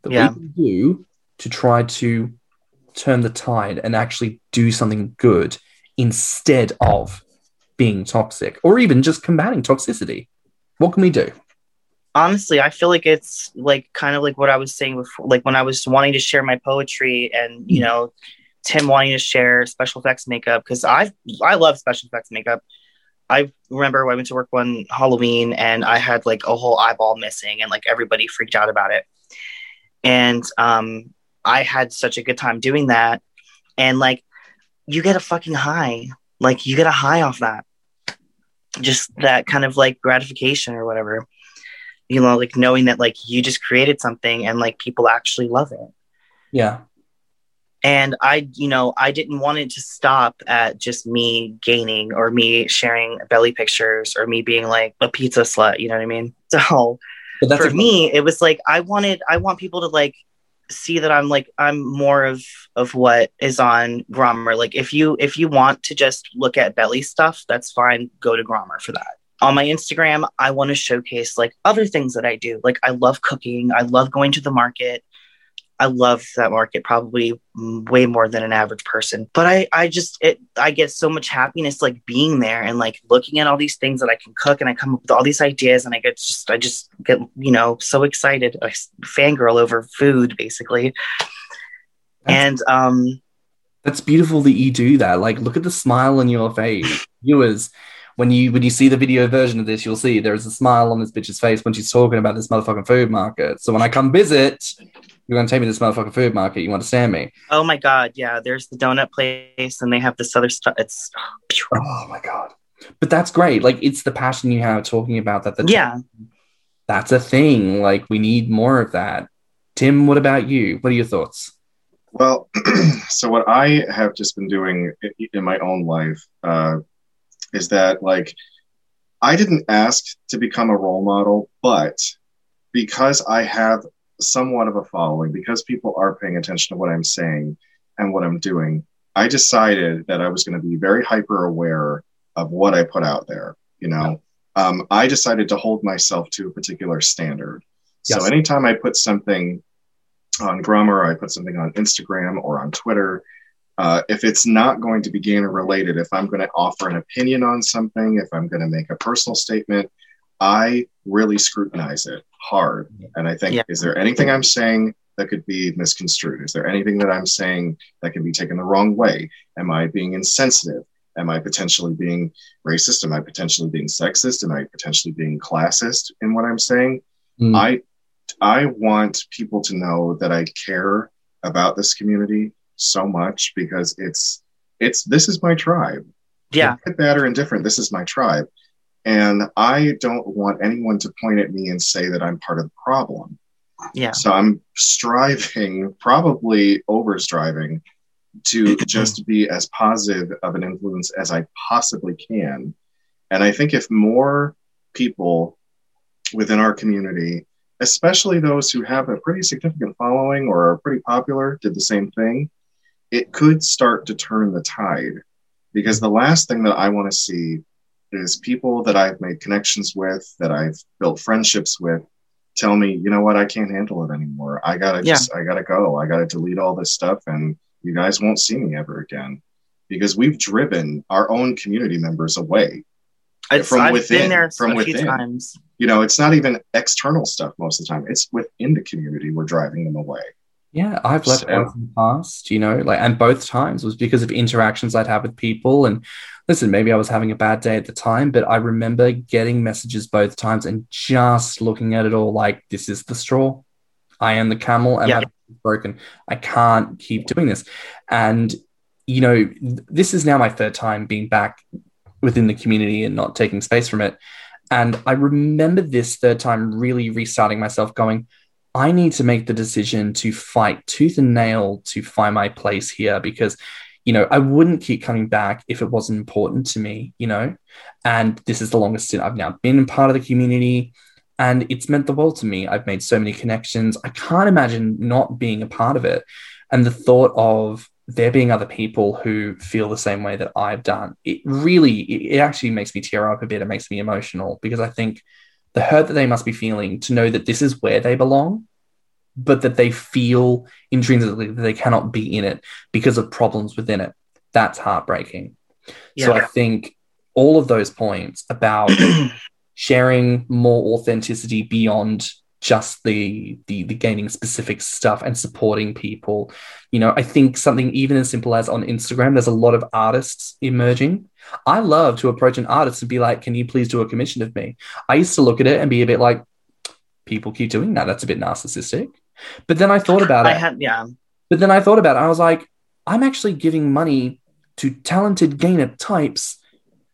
that Yeah. we can do to try to turn the tide and actually do something good instead of being toxic or even just combating toxicity? What can we do? Honestly i feel like it's like kind of like what i was saying before like when i was wanting to share my poetry and you Mhm. know tim wanting to share special effects makeup because i i love special effects makeup. I remember i went to work one halloween and i had like a whole eyeball missing and like everybody freaked out about it. And um i had such a good time doing that. And like you get a fucking high. Like you get a high off that. Just that kind of like gratification or whatever you know like knowing that like you just created something and like people actually love it. Yeah. and i you know i didn't want it to stop at just me gaining or me sharing belly pictures or me being like a pizza slut you know what i mean? (laughs) So for a- me it was like i wanted i want people to like see that i'm like i'm more of of what is on grommr. Like if you if you want to just look at belly stuff that's fine. Go to grommr for that on my instagram i want to showcase like other things that i do. Like i love cooking. I love going to the market. I love that market probably way more than an average person. But i i just it i get so much happiness like being there and like looking at all these things that i can cook and i come up with all these ideas and i get just i just get you know so excited. I fangirl over food basically. And um That's beautiful that you do that. Like, look at the smile on your face, viewers. When you when you see the video version of this, you'll see there is a smile on this bitch's face when she's talking about this motherfucking food market. So when I come visit, you're gonna take me to this motherfucking food market. You understand me? oh my god yeah there's the donut place and they have this other stuff it's Oh my god! But that's great. Like, it's the passion you have talking about that. that yeah that's a thing. Like, we need more of that. Tim, what about you? What are your thoughts? Well, (clears throat) so what I have just been doing in my own life uh, is that, like, I didn't ask to become a role model, but because I have somewhat of a following, because people are paying attention to what I'm saying and what I'm doing, I decided that I was going to be very hyper aware of what I put out there. You know, um, I decided to hold myself to a particular standard. So anytime I put something on Grommr, I put something on Instagram or on Twitter. Uh, if it's not going to be gainer related, if I'm going to offer an opinion on something, if I'm going to make a personal statement, I really scrutinize it hard. And I think, Yeah. is there anything I'm saying that could be misconstrued? Is there anything that I'm saying that can be taken the wrong way? Am I being insensitive? Am I potentially being racist? Am I potentially being sexist? Am I potentially being classist in what I'm saying? Mm. I I want people to know that I care about this community so much because it's it's this is my tribe. Yeah. Good, bad, or indifferent, this is my tribe. And I don't want anyone to point at me and say that I'm part of the problem. Yeah. So I'm striving, probably over striving, to (clears throat) just be as positive of an influence as I possibly can. And I think if more people within our community, especially those who have a pretty significant following or are pretty popular, did the same thing, it could start to turn the tide. Because the last thing that I want to see is people that I've made connections with, that I've built friendships with, tell me, you know what, I can't handle it anymore. I gotta Yeah. just, I gotta go. I gotta delete all this stuff, and you guys won't see me ever again. Because we've driven our own community members away. It's, From I've within, from within. times. You know, it's not even external stuff most of the time. It's within the community we're driving them away. Yeah, I've left So- both in the past, you know, like, and both times was because of interactions I'd have with people. And listen, maybe I was having a bad day at the time, but I remember getting messages both times and just looking at it all like, this is the straw. I am the camel and Yeah. broken. I can't keep doing this. And, you know, this is now my third time being back within the community and not taking space from it. And I remember this third time really restarting myself, going, I need to make the decision to fight tooth and nail to find my place here because, you know, I wouldn't keep coming back if it wasn't important to me, you know. And this is the longest stint I've now been part of the community, and it's meant the world to me. I've made so many connections. I can't imagine not being a part of it. And the thought of there being other people who feel the same way that I've done, it really, it actually makes me tear up a bit. It makes me emotional because I think the hurt that they must be feeling to know that this is where they belong, but that they feel intrinsically that they cannot be in it because of problems within it. That's heartbreaking. So I think all of those points about (clears throat) sharing more authenticity beyond just the, the the gaining specific stuff and supporting people you know i think something even as simple as on instagram there's a lot of artists emerging i love to approach an artist and be like can you please do a commission of me i used to look at it and be a bit like people keep doing that that's a bit narcissistic but then i thought about I it had yeah. but then I thought about it. I was like, I'm actually giving money to talented gainer types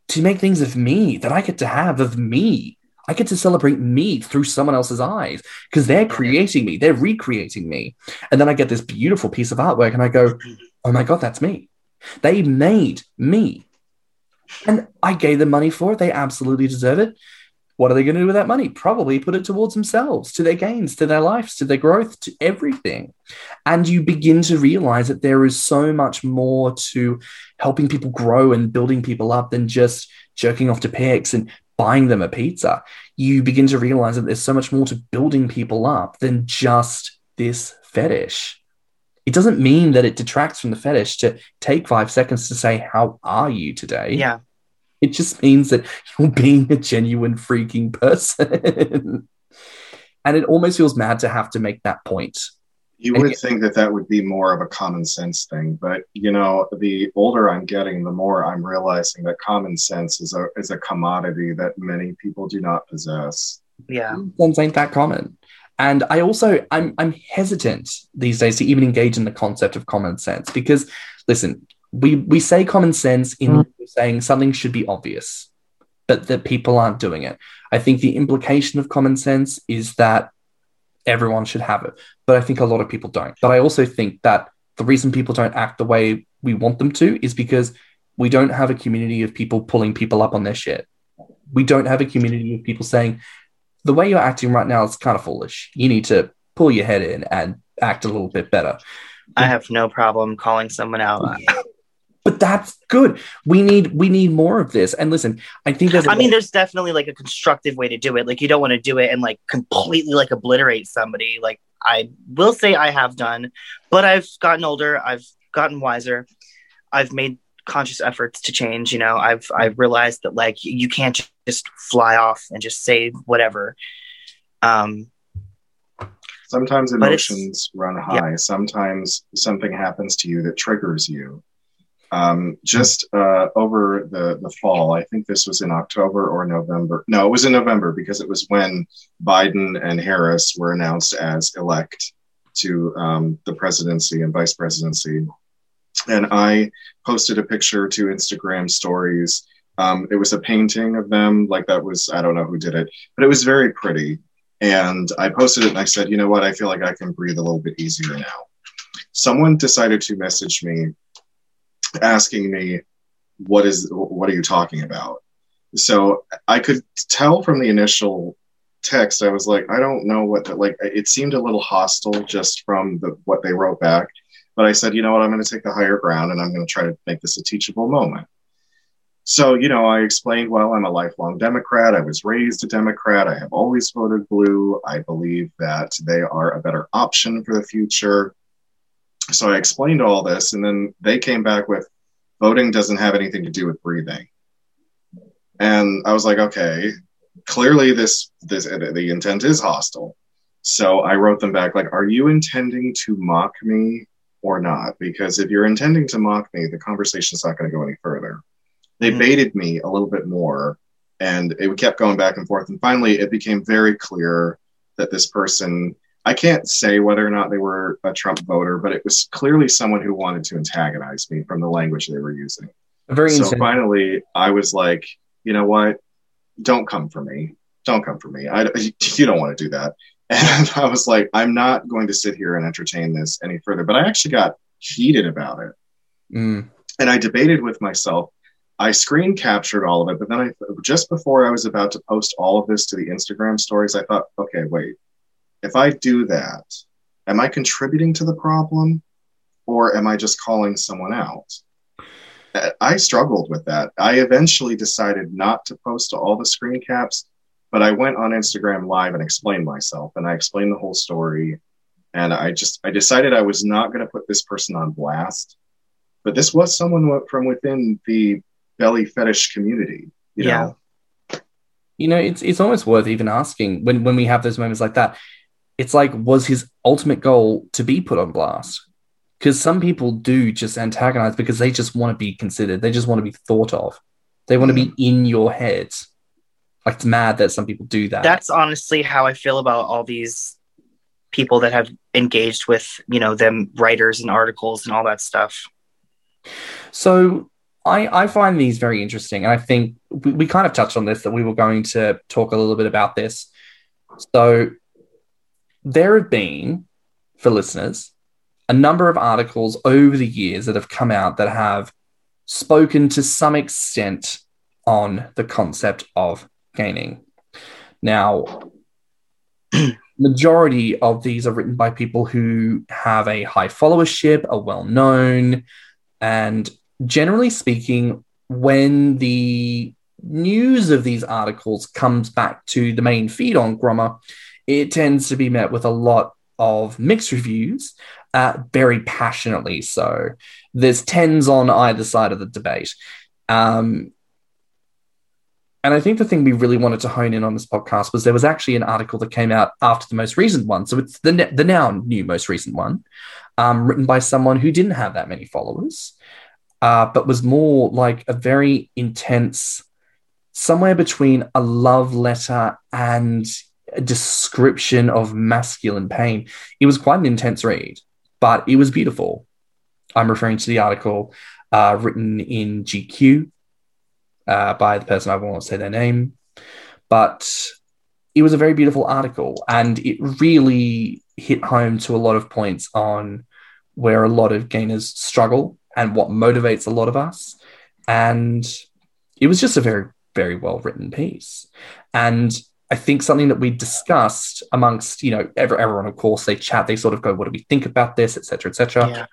to make things of me that I get to have of me. I get to celebrate me through someone else's eyes because they're creating me, they're recreating me. And then I get this beautiful piece of artwork and I go, mm-hmm. oh my God, that's me. They made me. And I gave them money for it. They absolutely deserve it. What are they going to do with that money? Probably put it towards themselves, to their gains, to their lives, to their growth, to everything and you begin to realize that there is so much more to helping people grow and building people up than just jerking off to pics and buying them a pizza. You begin to realize that there's so much more to building people up than just this fetish. It doesn't mean that it detracts from the fetish to take five seconds to say, How are you today? Yeah. It just means that you're being a genuine freaking person. (laughs) and it almost feels mad to have to make that point. You And would yet- think that that would be more of a common sense thing, but you know, the older I'm getting, the more I'm realizing that common sense is a is a commodity that many people do not possess. Yeah. Guns ain't that common. And I also I'm I'm hesitant these days to even engage in the concept of common sense because listen, we we say common sense in mm. saying something should be obvious, but that people aren't doing it. I think the implication of common sense is that everyone should have it, but I think a lot of people don't. But I also think that the reason people don't act the way we want them to is because we don't have a community of people pulling people up on their shit. We don't have a community of people saying, the way you're acting right now is kind of foolish. You need to pull your head in and act a little bit better. I have no problem calling someone out. But that's good. We need we need more of this. And listen, I think there's I mean, there's definitely like a constructive way to do it. Like you don't want to do it and like completely like obliterate somebody. Like I will say I have done, but I've gotten older. I've gotten wiser. I've made conscious efforts to change. You know, I've I've realized that like you can't just fly off and just say whatever. Um, Sometimes emotions run high. Yeah. Sometimes something happens to you that triggers you. Um, just uh, over the, the fall, I think this was in October or November. No, it was in November because it was when Biden and Harris were announced as elect to um, the presidency and vice presidency. And I posted a picture to Instagram stories. Um, it was a painting of them, like that was, I don't know who did it, but it was very pretty. And I posted it and I said, you know what? I feel like I can breathe a little bit easier now. Someone decided to message me asking me, what is, what are you talking about? So I could tell from the initial text, I was like, I don't know what, the, like, it seemed a little hostile just from the, what they wrote back. But I said, you know what? I'm going to take the higher ground and I'm going to try to make this a teachable moment. So, you know, I explained, well, I'm a lifelong Democrat. I was raised a Democrat. I have always voted blue. I believe that they are a better option for the future. So I explained all this, and then they came back with voting doesn't have anything to do with breathing. And I was like, okay, clearly this this uh, the intent is hostile. So I wrote them back like, are you intending to mock me or not? Because if you're intending to mock me, the conversation's not going to go any further they mm-hmm. baited me a little bit more and it kept going back and forth and finally it became very clear that this person i can't say whether or not they were a trump voter but it was clearly someone who wanted to antagonize me from the language they were using very so insane. finally i was like you know what don't come for me don't come for me I, you don't want to do that and (laughs) i was like i'm not going to sit here and entertain this any further but i actually got heated about it mm. and i debated with myself I screen captured all of it, but then I just before I was about to post all of this to the Instagram stories, I thought, okay, wait. If I do that, am I contributing to the problem or am I just calling someone out? I struggled with that. I eventually decided not to post all the screen caps, but I went on Instagram live and explained myself and I explained the whole story and I just I decided I was not going to put this person on blast. But this was someone from within the belly fetish community. You yeah. Know? You know, it's it's almost worth even asking when when we have those moments like that. It's like, was his ultimate goal to be put on blast? Because some people do just antagonize because they just want to be considered. They just want to be thought of. They want to be in your head. Like it's mad that some people do that. That's honestly how I feel about all these people that have engaged with, you know, them writers and articles and all that stuff. So I, I find these very interesting. And I think we, we kind of touched on this that we were going to talk a little bit about this. So there have been, for listeners, a number of articles over the years that have come out that have spoken to some extent on the concept of gaining. Now, (clears throat) majority of these are written by people who have a high followership, are well known, and generally speaking, when the news of these articles comes back to the main feed on Grommr, it tends to be met with a lot of mixed reviews, uh, very passionately so. There's tens on either side of the debate. Um, and I think the thing we really wanted to hone in on this podcast was there was actually an article that came out after the most recent one. So it's the, the now new most recent one, um, written by someone who didn't have that many followers uh, but was more like a very intense, somewhere between a love letter and a description of masculine pain. It was quite an intense read, but it was beautiful. I'm referring to the article uh, written in GQ uh, by the person I won't say their name, but it was a very beautiful article and it really hit home to a lot of points on where a lot of gainers struggle and what motivates a lot of us. And it was just a very, very well written piece. And I think something that we discussed amongst, you know, everyone, of course, they chat, they sort of go, what do we think about this, etc., etc. Yeah.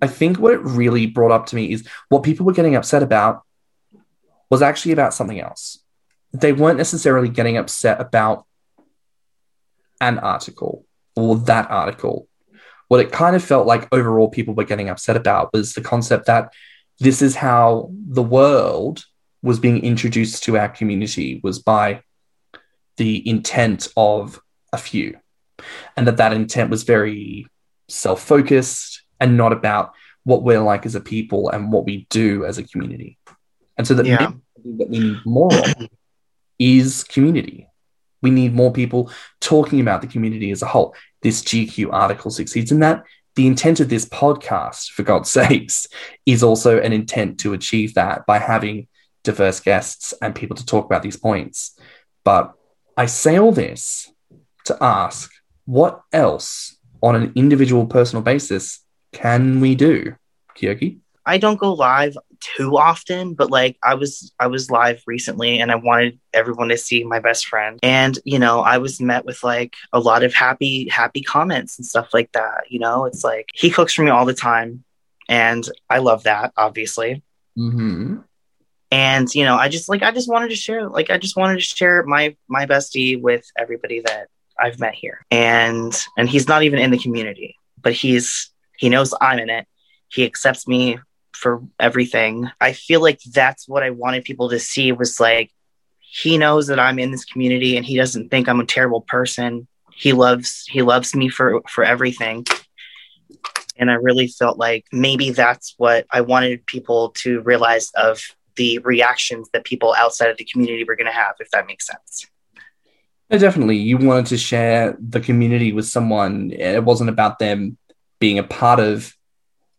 I think what it really brought up to me is what people were getting upset about was actually about something else. They weren't necessarily getting upset about an article. or that article. What it kind of felt like overall people were getting upset about was the concept that this is how the world was being introduced to our community was by the intent of a few and that that intent was very self-focused and not about what we're like as a people and what we do as a community and so that, Yeah. that we need more of is community. We need more people talking about the community as a whole. This gq article succeeds in that. The intent of this podcast for god's (laughs) sakes is also an intent to achieve that by having diverse guests and people to talk about these points. But i say all this to ask what else on an individual personal basis can we do kyoki? I don't go live too often, but like I was I was live recently and I wanted everyone to see my best friend. And you know, I was met with like a lot of happy happy comments and stuff like that, you know? It's like he cooks for me all the time and I love that obviously. mm-hmm. And you know, I just like I just wanted to share like I just wanted to share my my bestie with everybody that I've met here. And and he's not even in the community, but he's he knows I'm in it. He accepts me for everything. I feel like that's what I wanted people to see was like he knows that I'm in this community and he doesn't think I'm a terrible person. He loves he loves me for for everything. And I really felt like maybe that's what I wanted people to realize of the reactions that people outside of the community were going to have if that makes sense. No, definitely. You wanted to share the community with someone. It wasn't about them being a part of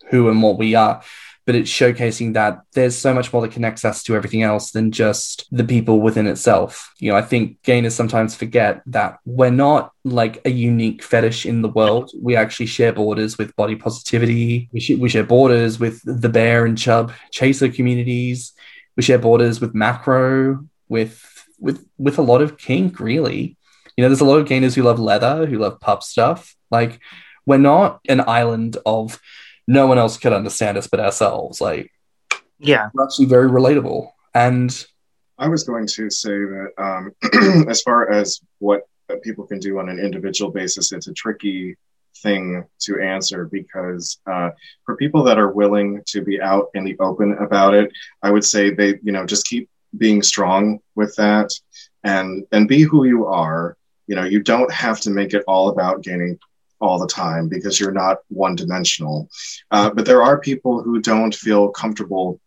who and what we are, but it's showcasing that there's so much more that connects us to everything else than just the people within itself. You know, I think gainers sometimes forget that we're not like a unique fetish in the world. We actually share borders with body positivity. We, sh- we share borders with the bear and chub chaser communities. We share borders with macro, with with with a lot of kink, really. You know, there's a lot of gainers who love leather, who love pup stuff. Like, we're not an island of no one else could understand us but ourselves. Like, Yeah. we're actually very relatable. And I was going to say that um, (clears throat) as far as what people can do on an individual basis, it's a tricky thing to answer because uh, for people that are willing to be out in the open about it, I would say they, you know, just keep being strong with that and and be who you are. You know, you don't have to make it all about gaining all the time because you're not one dimensional. Uh, but there are people who don't feel comfortable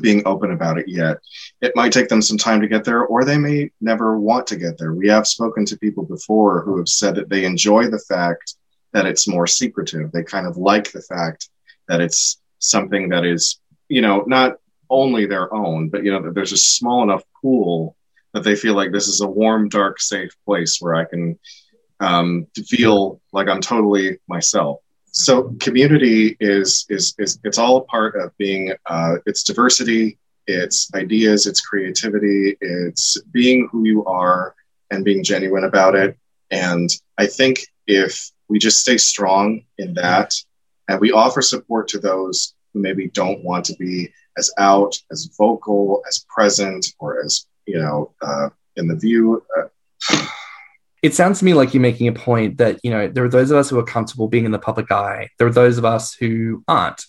being open about it yet. It might take them some time to get there, or they may never want to get there. We have spoken to people before who have said that they enjoy the fact that it's more secretive. They kind of like the fact that it's something that is, you know, not only their own, but, you know, that there's a small enough pool that they feel like this is a warm, dark, safe place where I can um, to feel like I'm totally myself. So community is is is it's all a part of being uh, it's diversity it's ideas it's creativity it's being who you are and being genuine about it. And i think if we just stay strong in that and we offer support to those who maybe don't want to be as out as vocal as present or as you know uh, in the view uh, it sounds to me like you're making a point that, you know, there are those of us who are comfortable being in the public eye, there are those of us who aren't.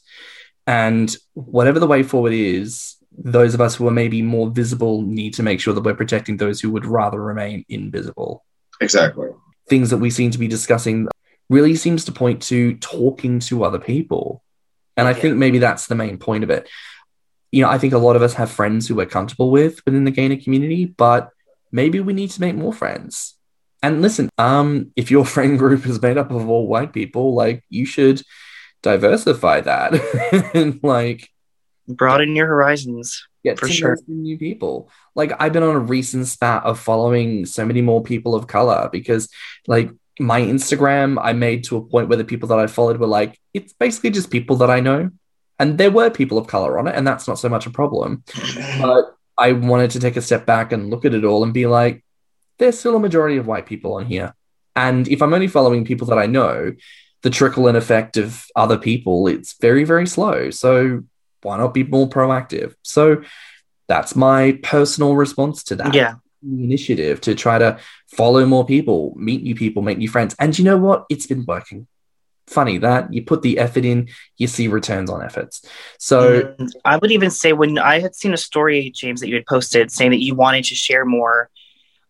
And whatever the way forward is, those of us who are maybe more visible need to make sure that we're protecting those who would rather remain invisible. exactly things that we seem to be discussing really seems to point to talking to other people. And I Yeah. think maybe that's the main point of it. You know, I think a lot of us have friends who we're comfortable with within the gainer community, but maybe we need to make more friends. And listen, um, if your (laughs) friend group is made up of all white people, like you should diversify that and (laughs) like Broaden your horizons. get For sure. new people. Like I've been on a recent spat of following so many more people of color because like my Instagram I made to a point where the people that I followed were like, it's basically just people that I know. And there were people of color on it, and that's not so much a problem. (clears throat) But I wanted to take a step back and look at it all and be like, there's still a majority of white people on here. And if I'm only following people that I know, the trickle in effect of other people, it's very, very slow. So why not be more proactive? So that's my personal response to that. Yeah. initiative to try to follow more people, meet new people, make new friends. And you know what? It's been working. Funny that you put the effort in, you see returns on efforts. So And I would even say when I had seen a story, James, that you had posted saying that you wanted to share more,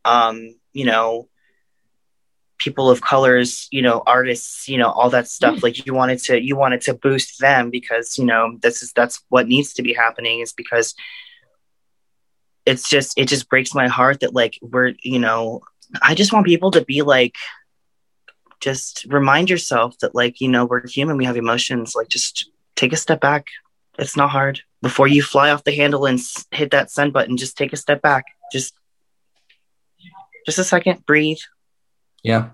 um, you know, people of colors, you know, artists, you know, all that stuff. Like you wanted to, you wanted to boost them because you know this is that's what needs to be happening is because it's just it just breaks my heart that like we're you know I just want people to be like just remind yourself that like you know we're human we have emotions. Like just take a step back. It's not hard. Before you fly off the handle and s- hit that send button just take a step back. Just just a second breathe yeah,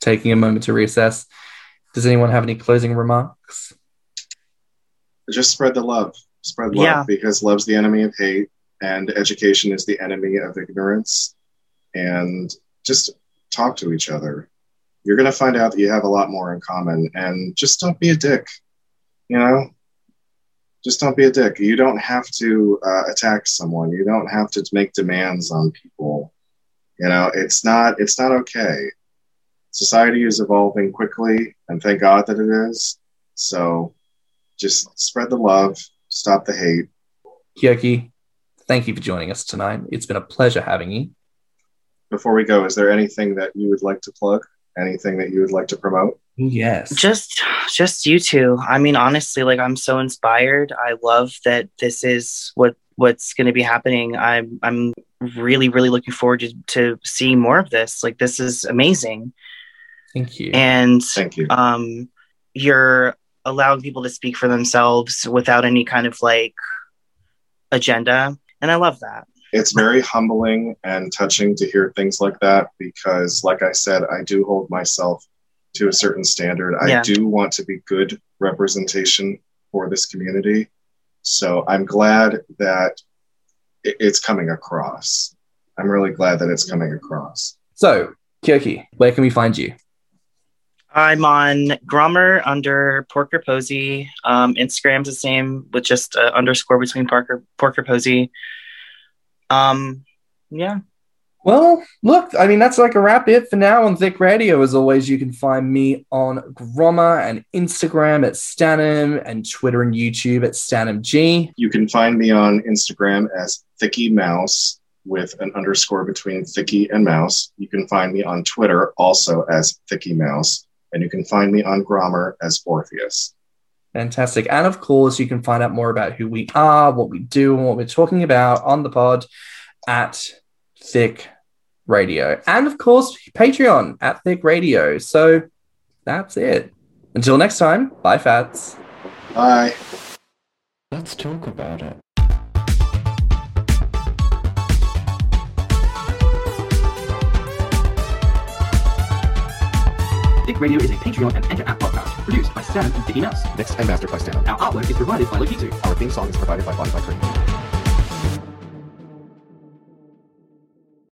taking a moment to reassess. Does anyone have any closing remarks? Just spread the love. Spread love Yeah. because love's the enemy of hate and education is the enemy of ignorance. And just talk to each other. You're going to find out that you have a lot more in common. And just don't be a dick. You know? Just don't be a dick. You don't have to uh, attack someone. You don't have to make demands on people. You know, it's not it's not okay. Society is evolving quickly, and thank God that it is. So just spread the love, stop the hate. Kyoki, thank you for joining us tonight. It's been a pleasure having you. Before we go, is there anything that you would like to plug? Anything that you would like to promote? Yes. just just you two i mean honestly like i'm so inspired i love that this is what what's going to be happening i'm i'm really really looking forward to, to seeing more of this like this is amazing Thank you. and Thank you. um you're allowing people to speak for themselves without any kind of like agenda and i love that It's very humbling and touching to hear things like that because, like I said, I do hold myself to a certain standard. I do want to be good representation for this community. So I'm glad that it- it's coming across. I'm really glad that it's coming across. so, Kyoki, where can we find you? I'm on Grommr under Porker Posey. Um, Instagram's the same with just uh, underscore between Parker Porker Posey. Um, yeah, Well, look, I mean, that's like a wrap it for now on Thick Radio. As always, you can find me on Grommr and Instagram at Stanham and Twitter and YouTube at StanhamG. You can find me on Instagram as Thicky Mouse with an underscore between Thicky and Mouse. You can find me on Twitter also as Thicky Mouse. And you can find me on Grommr as Orpheus. Fantastic. And of course, you can find out more about who we are, what we do, and what we're talking about on the pod at Thick Radio. And of course, Patreon at Thick Radio. So that's it. Until next time, bye, Fats. Bye. Let's talk about it. Thick Radio is a Patreon and Enter app podcast produced by Stan and Thicky Mouse. Mixed and mastered by Stan. Our artwork is provided by Lokitu. Our theme song is provided by Spotify Cream.